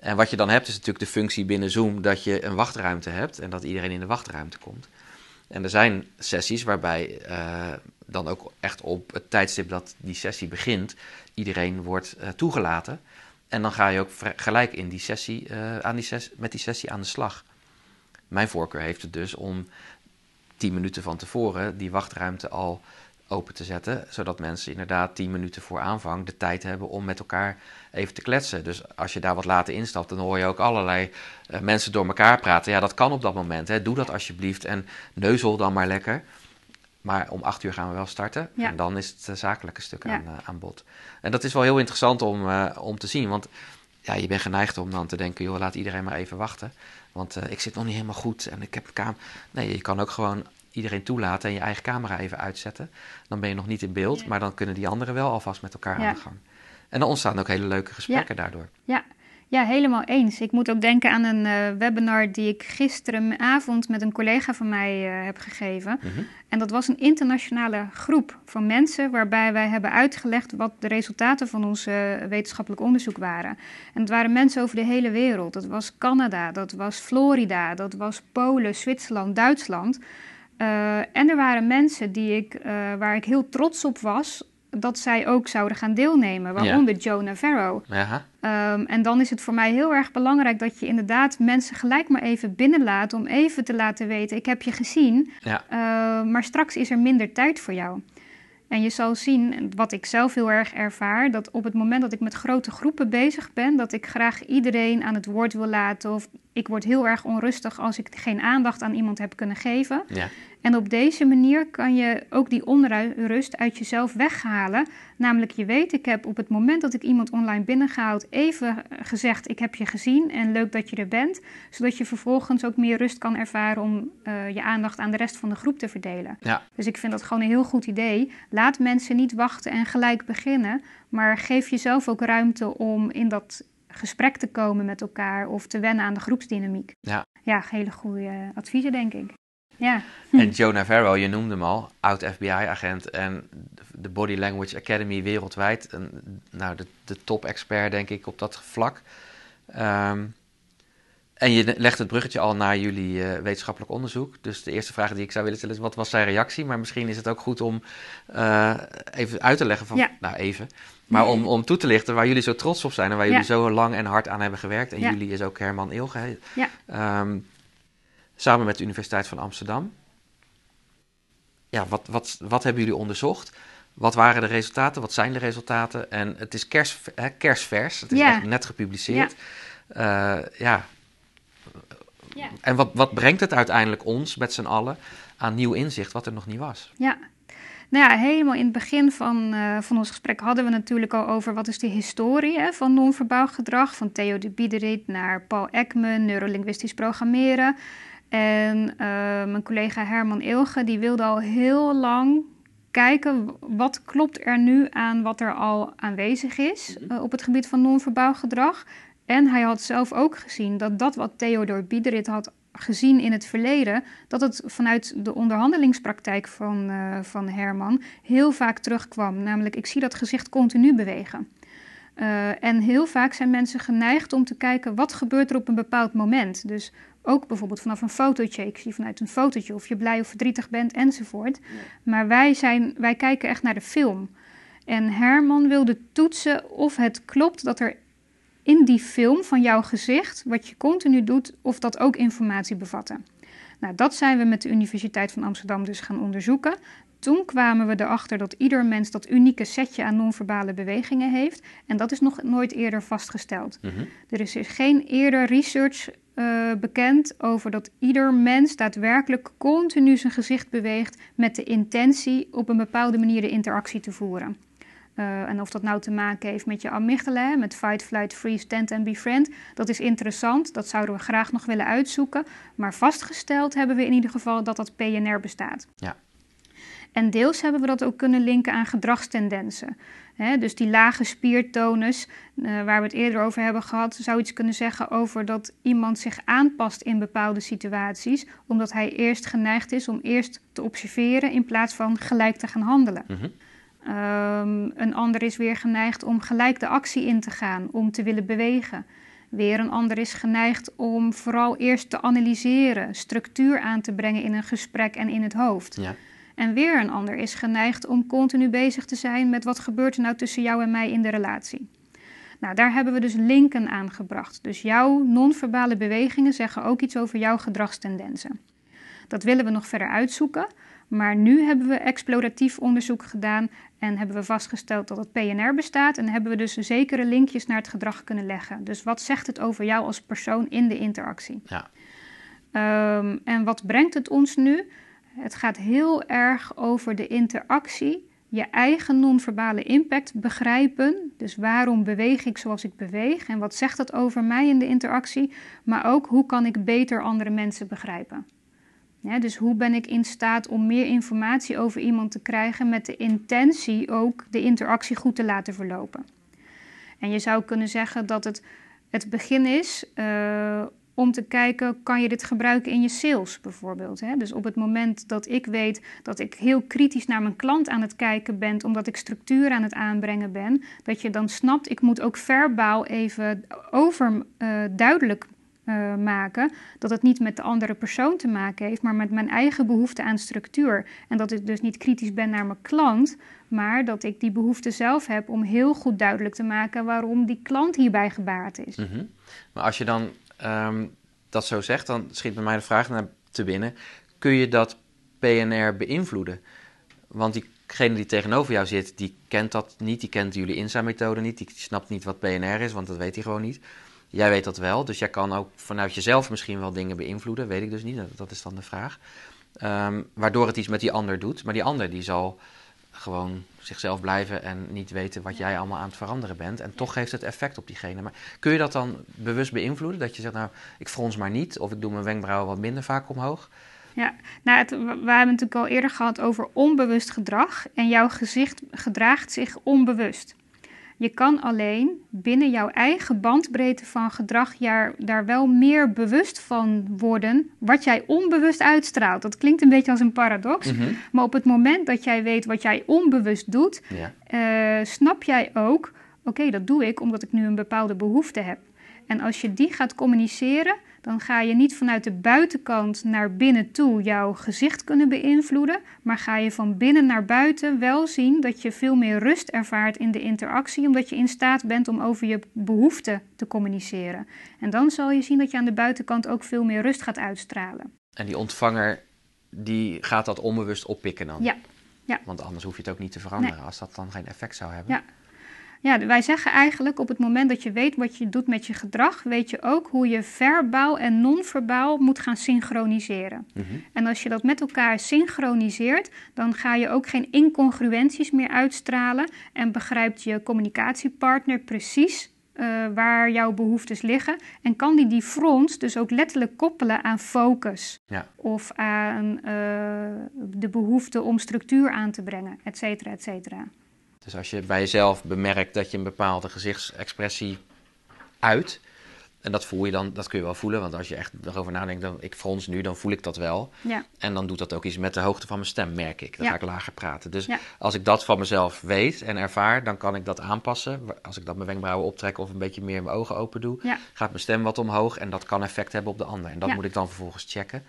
En wat je dan hebt is natuurlijk de functie binnen Zoom dat je een wachtruimte hebt en dat iedereen in de wachtruimte komt. En er zijn sessies waarbij dan ook echt op het tijdstip dat die sessie begint, iedereen wordt toegelaten. En dan ga je ook gelijk in die sessie, uh, aan die ses met die sessie aan de slag. Mijn voorkeur heeft het dus om tien minuten van tevoren die wachtruimte al open te zetten, zodat mensen inderdaad tien minuten voor aanvang de tijd hebben om met elkaar even te kletsen. Dus als je daar wat later instapt, dan hoor je ook allerlei uh, mensen door elkaar praten. Ja, dat kan op dat moment. Hè. Doe dat alsjeblieft en neuzel dan maar lekker. Maar om acht uur gaan we wel starten. Ja. En dan is het uh, zakelijke stuk Ja. aan, uh, aan bod. En dat is wel heel interessant om, uh, om te zien. Want ja, je bent geneigd om dan te denken, joh, laat iedereen maar even wachten. Want uh, ik zit nog niet helemaal goed en ik heb kamer. Nee, je kan ook gewoon iedereen toelaten en je eigen camera even uitzetten. Dan ben je nog niet in beeld, Ja. maar dan kunnen die anderen wel alvast met elkaar Ja. aan de gang. En dan ontstaan ook hele leuke gesprekken daardoor. Ja. Ja, helemaal eens. Ik moet ook denken aan een uh, webinar die ik gisteravond met een collega van mij uh, heb gegeven. Mhm. En dat was een internationale groep van mensen waarbij wij hebben uitgelegd wat de resultaten van ons uh, wetenschappelijk onderzoek waren. En het waren mensen over de hele wereld. Dat was Canada, dat was Florida, dat was Polen, Zwitserland, Duitsland. En er waren mensen die ik, waar ik heel trots op was dat zij ook zouden gaan deelnemen, waaronder ja. Joe Navarro. Um, en dan is het voor mij heel erg belangrijk dat je inderdaad mensen gelijk maar even binnenlaat om even te laten weten: ik heb je gezien, ja. uh, maar straks is er minder tijd voor jou. En je zal zien, wat ik zelf heel erg ervaar, dat op het moment dat ik met grote groepen bezig ben, dat ik graag iedereen aan het woord wil laten. Of ik word heel erg onrustig als ik geen aandacht aan iemand heb kunnen geven. Ja. En op deze manier kan je ook die onrust uit jezelf weghalen. Namelijk, je weet, ik heb op het moment dat ik iemand online binnengehaald even gezegd: Ik heb je gezien en leuk dat je er bent. Zodat je vervolgens ook meer rust kan ervaren om uh, je aandacht aan de rest van de groep te verdelen. Ja. Dus ik vind dat gewoon een heel goed idee. Laat mensen niet wachten en gelijk beginnen. Maar geef jezelf ook ruimte om in dat gesprek te komen met elkaar of te wennen aan de groepsdynamiek. Ja, ja hele goede adviezen, denk ik. Ja. En Joe Navarro, je noemde hem al, oud FBI-agent en de Body Language Academy wereldwijd. En, nou, de, de top-expert, denk ik, op dat vlak. Um, en je legt het bruggetje al naar jullie uh, wetenschappelijk onderzoek. Dus de eerste vraag die ik zou willen stellen is: wat was zijn reactie? Maar misschien is het ook goed om uh, even uit te leggen van. Ja. Nou, even. Maar om, om toe te lichten waar jullie zo trots op zijn en waar jullie zo lang en hard aan hebben gewerkt. En jullie is ook Herman. Ja. Um, samen met de Universiteit van Amsterdam. Ja, wat, wat, wat hebben jullie onderzocht? Wat waren de resultaten? Wat zijn de resultaten? En het is kers, hè, kersvers. Het is echt net gepubliceerd. Ja. Uh, ja. ja. En wat, wat brengt het uiteindelijk ons met z'n allen aan nieuw inzicht wat er nog niet was? Ja, nou ja, helemaal in het begin van, uh, van ons gesprek hadden we natuurlijk al over wat is de historie hè, van non-verbaal gedrag. Van Theo de Biederit naar Paul Ekman, neurolinguistisch programmeren. En uh, mijn collega Herman Ilge, die wilde al heel lang kijken wat klopt er nu aan wat er al aanwezig is uh, op het gebied van non-verbaal gedrag. En hij had zelf ook gezien dat dat wat Theodor Biederit had gezien in het verleden, dat het vanuit de onderhandelingspraktijk van, uh, van Herman heel vaak terugkwam. Namelijk, ik zie dat gezicht continu bewegen. Uh, en heel vaak zijn mensen geneigd om te kijken wat gebeurt er op een bepaald moment. Dus ook bijvoorbeeld vanaf een fotootje. Ik zie vanuit een fotootje of je blij of verdrietig bent enzovoort. Maar wij, zijn, wij kijken echt naar de film. En Herman wilde toetsen of het klopt dat er in die film van jouw gezicht, wat je continu doet, of dat ook informatie bevatte. Nou, dat zijn we met de Universiteit van Amsterdam dus gaan onderzoeken. Toen kwamen we erachter dat ieder mens dat unieke setje aan non-verbale bewegingen heeft. En dat is nog nooit eerder vastgesteld. Mhm. Er is dus geen eerder research uh, bekend over dat ieder mens daadwerkelijk continu zijn gezicht beweegt met de intentie op een bepaalde manier de interactie te voeren. Uh, en of dat nou te maken heeft met je amygdala, met fight, flight, freeze, stand en befriend, dat is interessant. Dat zouden we graag nog willen uitzoeken. Maar vastgesteld hebben we in ieder geval dat dat PNR bestaat. Ja. En deels hebben we dat ook kunnen linken aan gedragstendensen. dus die lage spiertonus, uh, waar we het eerder over hebben gehad, zou iets kunnen zeggen over dat iemand zich aanpast in bepaalde situaties, omdat hij eerst geneigd is om eerst te observeren in plaats van gelijk te gaan handelen. Mm Um, een ander is weer geneigd om gelijk de actie in te gaan, om te willen bewegen. Weer een ander is geneigd om vooral eerst te analyseren, structuur aan te brengen in een gesprek en in het hoofd. Ja. En weer een ander is geneigd om continu bezig te zijn met wat gebeurt er nou tussen jou en mij in de relatie. Nou, daar hebben we dus linken aan gebracht. Dus jouw non-verbale bewegingen zeggen ook iets over jouw gedragstendensen. Dat willen we nog verder uitzoeken. Maar nu hebben we exploratief onderzoek gedaan en hebben we vastgesteld dat het PNR bestaat. En hebben we dus zekere linkjes naar het gedrag kunnen leggen. Dus wat zegt het over jou als persoon in de interactie? Ja. Um, en wat brengt het ons nu? Het gaat heel erg over de interactie, je eigen non-verbale impact begrijpen. Dus waarom beweeg ik zoals ik beweeg en wat zegt dat over mij in de interactie? Maar ook hoe kan ik beter andere mensen begrijpen? Dus hoe ben ik in staat om meer informatie over iemand te krijgen met de intentie ook de interactie goed te laten verlopen? En je zou kunnen zeggen dat het het begin is uh, om te kijken, kan je dit gebruiken in je sales bijvoorbeeld? Hè? Dus op het moment dat ik weet dat ik heel kritisch naar mijn klant aan het kijken ben, omdat ik structuur aan het aanbrengen ben, dat je dan snapt, ik moet ook verbaal even overduidelijk uh, uh, maken, dat het niet met de andere persoon te maken heeft, maar met mijn eigen behoefte aan structuur. En dat ik dus niet kritisch ben naar mijn klant, maar dat ik die behoefte zelf heb om heel goed duidelijk te maken waarom die klant hierbij gebaat is. Mhm. Maar als je dan um, dat zo zegt, dan schiet bij mij de vraag naar te binnen: kun je dat PNR beïnvloeden? Want diegene die tegenover jou zit, die kent dat niet, die kent jullie INSA-methode niet, die snapt niet wat PNR is, want dat weet hij gewoon niet. Jij weet dat wel, dus jij kan ook vanuit jezelf misschien wel dingen beïnvloeden, weet ik dus niet, dat, is dan de vraag. Ehm, waardoor het iets met die ander doet, maar die ander die zal gewoon zichzelf blijven en niet weten wat jij allemaal aan het veranderen bent. En toch heeft het effect op diegene. Maar kun je dat dan bewust beïnvloeden? Dat je zegt, nou, ik frons maar niet, of ik doe mijn wenkbrauwen wat minder vaak omhoog. Ja, nou, het, we hebben het natuurlijk al eerder gehad over onbewust gedrag. En jouw gezicht gedraagt zich onbewust. Je kan alleen binnen jouw eigen bandbreedte van gedrag daar wel meer bewust van worden wat jij onbewust uitstraalt. Dat klinkt een beetje als een paradox, mhm. maar op het moment dat jij weet wat jij onbewust doet, eh, snap jij ook, oké, dat doe ik omdat ik nu een bepaalde behoefte heb. En als je die gaat communiceren, dan ga je niet vanuit de buitenkant naar binnen toe jouw gezicht kunnen beïnvloeden, maar ga je van binnen naar buiten wel zien dat je veel meer rust ervaart in de interactie, omdat je in staat bent om over je behoeften te communiceren. En dan zal je zien dat je aan de buitenkant ook veel meer rust gaat uitstralen. En die ontvanger die gaat dat onbewust oppikken dan? Ja. ja. Want anders hoef je het ook niet te veranderen als dat dan geen effect zou hebben. Ja. Ja, wij zeggen eigenlijk op het moment dat je weet wat je doet met je gedrag, weet je ook hoe je verbaal en non-verbaal moet gaan synchroniseren. Mhm. En als je dat met elkaar synchroniseert, dan ga je ook geen incongruenties meer uitstralen en begrijpt je communicatiepartner precies uh, waar jouw behoeftes liggen. En kan die die front dus ook letterlijk koppelen aan focus. Ja. Of aan uh, de behoefte om structuur aan te brengen, et cetera, et cetera. Dus als je bij jezelf bemerkt dat je een bepaalde gezichtsexpressie uit, en dat voel je dan, dat kun je wel voelen, want als je echt erover nadenkt, dan ik frons nu, dan voel ik dat wel. Ja. En dan doet dat ook iets met de hoogte van mijn stem, merk ik. Dan ga ik lager praten. Dus als ik dat van mezelf weet en ervaar, dan kan ik dat aanpassen. Als ik dat mijn wenkbrauwen optrek of een beetje meer mijn ogen open doe, gaat mijn stem wat omhoog en dat kan effect hebben op de ander. En dat moet ik dan vervolgens checken.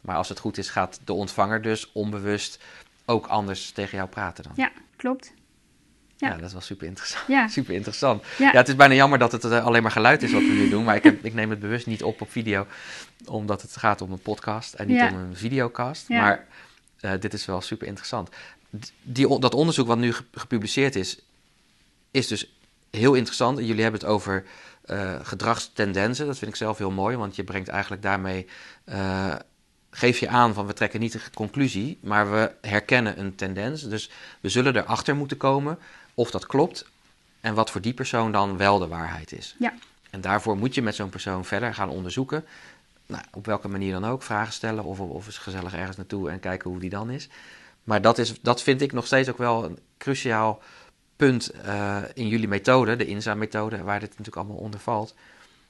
Maar als het goed is, gaat de ontvanger dus onbewust ook anders tegen jou praten dan. Ja, klopt. Ja. dat is wel super interessant. Ja. super interessant. Ja. het is bijna jammer dat het eh, alleen maar geluid is wat we nu doen. Maar ik, heb, ik neem het bewust niet op op video. Omdat het gaat om een podcast en niet om een videocast. Maar uh, dit is wel super interessant. Die, dat onderzoek wat nu gepubliceerd is, is dus heel interessant. Jullie hebben het over uh, gedragstendensen. Dat vind ik zelf heel mooi. Want je brengt eigenlijk daarmee... Uh, geef je aan van we trekken niet de conclusie, maar we herkennen een tendens. Dus we zullen erachter moeten komen of dat klopt en wat voor die persoon dan wel de waarheid is. Ja. En daarvoor moet je met zo'n persoon verder gaan onderzoeken. Nou, op welke manier dan ook, vragen stellen of, of eens gezellig ergens naartoe en kijken hoe die dan is. Maar dat, is, dat vind ik nog steeds ook wel een cruciaal punt uh, in jullie methode, de INSA-methode, waar dit natuurlijk allemaal onder valt.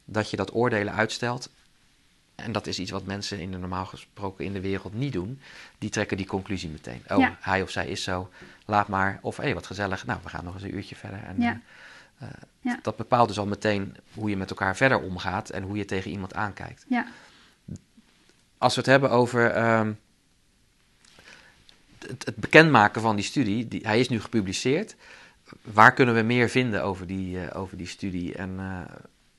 Dat je dat oordelen uitstelt en dat is iets wat mensen in de normaal gesproken in de wereld niet doen. Die trekken die conclusie meteen. Oh, hij of zij is zo, laat maar. Of hé, hey, wat gezellig, nou, we gaan nog eens een uurtje verder. En, ja. Uh, ja. Dat bepaalt dus al meteen hoe je met elkaar verder omgaat en hoe je tegen iemand aankijkt. Ja. Als we het hebben over uh, het, het, bekendmaken van die studie, die, hij is nu gepubliceerd. Waar kunnen we meer vinden over die, uh, over die studie? En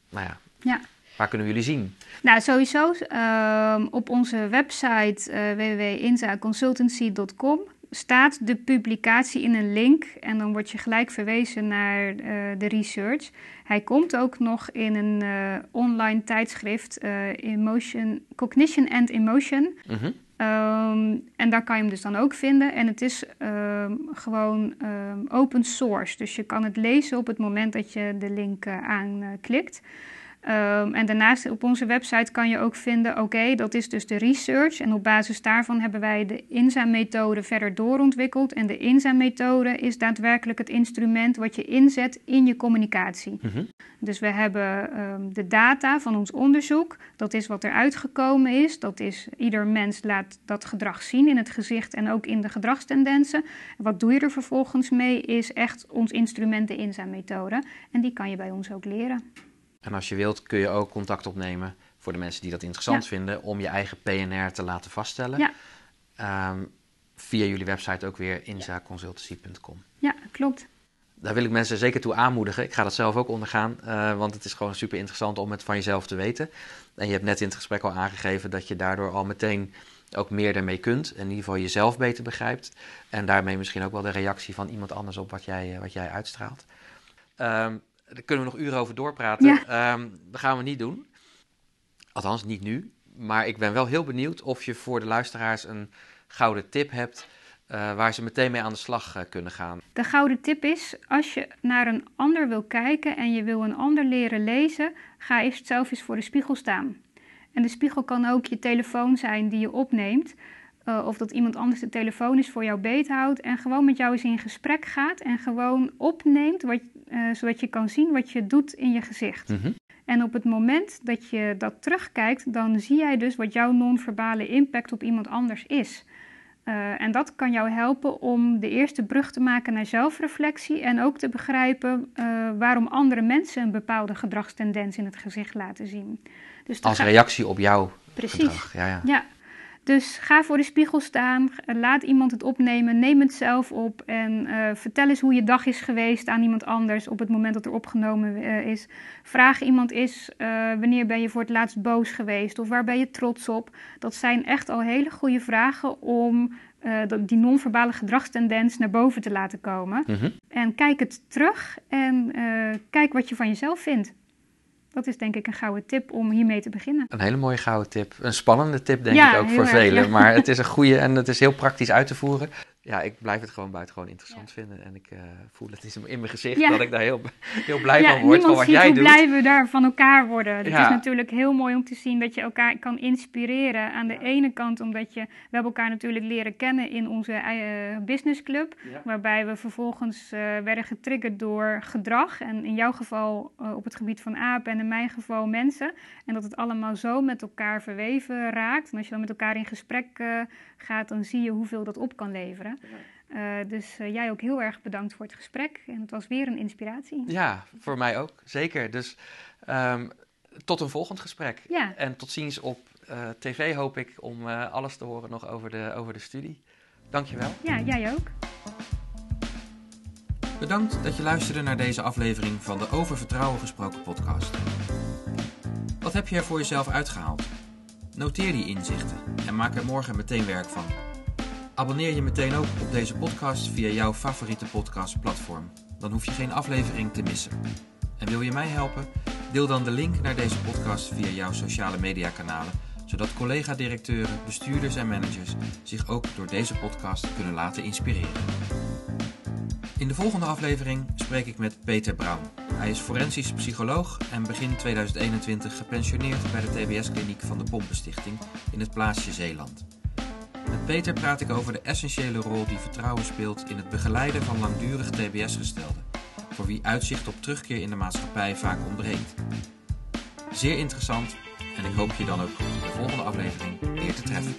nou ja. ja. Waar kunnen we jullie zien? Nou, sowieso uh, op onze website uh, www.inzaconsultancy.com staat de publicatie in een link en dan word je gelijk verwezen naar uh, de research. Hij komt ook nog in een uh, online tijdschrift, Emotion, Cognition and Emotion. -hmm. um, en daar kan je hem dus dan ook vinden. En het is um, gewoon um, open source, dus je kan het lezen op het moment dat je de link aanklikt. Um, en daarnaast op onze website kan je ook vinden, oké, dat is dus de research. En op basis daarvan hebben wij de INSA-methode verder doorontwikkeld. En de INSA-methode is daadwerkelijk het instrument wat je inzet in je communicatie. Mm Dus we hebben um, de data van ons onderzoek. Dat is wat er uitgekomen is. Dat is, ieder mens laat dat gedrag zien in het gezicht en ook in de gedragstendensen. Wat doe je er vervolgens mee, is echt ons instrument, de INSA-methode. En die kan je bij ons ook leren. En als je wilt kun je ook contact opnemen voor de mensen die dat interessant Ja. vinden, om je eigen PNR te laten vaststellen. Ja. Ehm, via jullie website ook weer inzaconsultancy.com. Ja, klopt. Daar wil ik mensen zeker toe aanmoedigen. Ik ga dat zelf ook ondergaan, eh, want het is gewoon super interessant om het van jezelf te weten. En je hebt net in het gesprek al aangegeven dat je daardoor al meteen ook meer ermee kunt. In ieder geval jezelf beter begrijpt. En daarmee misschien ook wel de reactie van iemand anders op wat jij, eh, wat jij uitstraalt. Ehm, daar kunnen we nog uren over doorpraten. Ja. Ehm, dat gaan we niet doen. Althans, niet nu. Maar ik ben wel heel benieuwd of je voor de luisteraars een gouden tip hebt. eh, waar ze meteen mee aan de slag eh, kunnen gaan. De gouden tip is, als je naar een ander wil kijken en je wil een ander leren lezen, ga eerst zelf eens voor de spiegel staan. En de spiegel kan ook je telefoon zijn die je opneemt. eh, of dat iemand anders de telefoon is voor jou beethoudt. En gewoon met jou eens in gesprek gaat en gewoon opneemt, wat, eh, zodat je kan zien wat je doet in je gezicht. Mhm. En op het moment dat je dat terugkijkt, dan zie jij dus wat jouw non-verbale impact op iemand anders is. Eh, en dat kan jou helpen om de eerste brug te maken naar zelfreflectie en ook te begrijpen eh, waarom andere mensen een bepaalde gedragstendens in het gezicht laten zien. Dus Als reactie op jouw Precies. gedrag. Ja, ja. Ja, dus ga voor de spiegel staan, eh, laat iemand het opnemen, neem het zelf op en eh, vertel eens hoe je dag is geweest aan iemand anders op het moment dat er opgenomen eh, is. Vraag iemand eens wanneer ben je voor het laatst boos geweest of waar ben je trots op. Dat zijn echt al hele goede vragen om die non-verbale gedragstendens naar boven te laten komen. Mhm. En kijk het terug en kijk wat je van jezelf vindt. Dat is denk ik een gouden tip om hiermee te beginnen. Een hele mooie gouden tip. Een spannende tip, denk Ja, ik ook voor erg, velen. ja. Maar het is een goede en het is heel praktisch uit te voeren. Ja, ik blijf het gewoon buitengewoon interessant vinden. En ik eh, voel het in in mijn gezicht Ja. dat ik daar heel, heel blij ja, van word. Van wat ziet jij hoe doet. blij we daar van elkaar worden. Het is natuurlijk heel mooi om te zien dat je elkaar kan inspireren. Aan de ene kant omdat je, we hebben elkaar natuurlijk leren kennen in onze eh, businessclub. Waarbij we vervolgens eh, werden getriggerd door gedrag. En in jouw geval op het gebied van apen en in mijn geval mensen. En dat het allemaal zo met elkaar verweven raakt. En als je dan met elkaar in gesprek gaat, dan zie je hoeveel dat op kan leveren. Eh, dus eh, jij ook heel erg bedankt voor het gesprek. En het was weer een inspiratie. Ja, voor mij ook. Zeker. Dus ehm, tot een volgend gesprek. Ja. En tot ziens op eh, tv hoop ik om eh, alles te horen nog over de, over de studie. Dankjewel. Ja, jij ook. Bedankt dat je luisterde naar deze aflevering van de Over Vertrouwen gesproken podcast. Wat heb je er voor jezelf uitgehaald? Noteer die inzichten en maak er morgen meteen werk van. Abonneer je meteen ook op deze podcast via jouw favoriete podcastplatform. Dan hoef je geen aflevering te missen. En wil je mij helpen? Deel dan de link naar deze podcast via jouw sociale mediakanalen, zodat collega-directeuren, bestuurders en managers zich ook door deze podcast kunnen laten inspireren. In de volgende aflevering spreek ik met Peter Braun. Hij is forensisch psycholoog en begin 2021 gepensioneerd bij de TBS-kliniek van de Pompenstichting in het plaatsje Zeeland. Met Peter praat ik over de essentiële rol die vertrouwen speelt in het begeleiden van langdurig TBS-gestelden, voor wie uitzicht op terugkeer in de maatschappij vaak ontbreekt. Zeer interessant en ik hoop je dan ook in de volgende aflevering weer te treffen.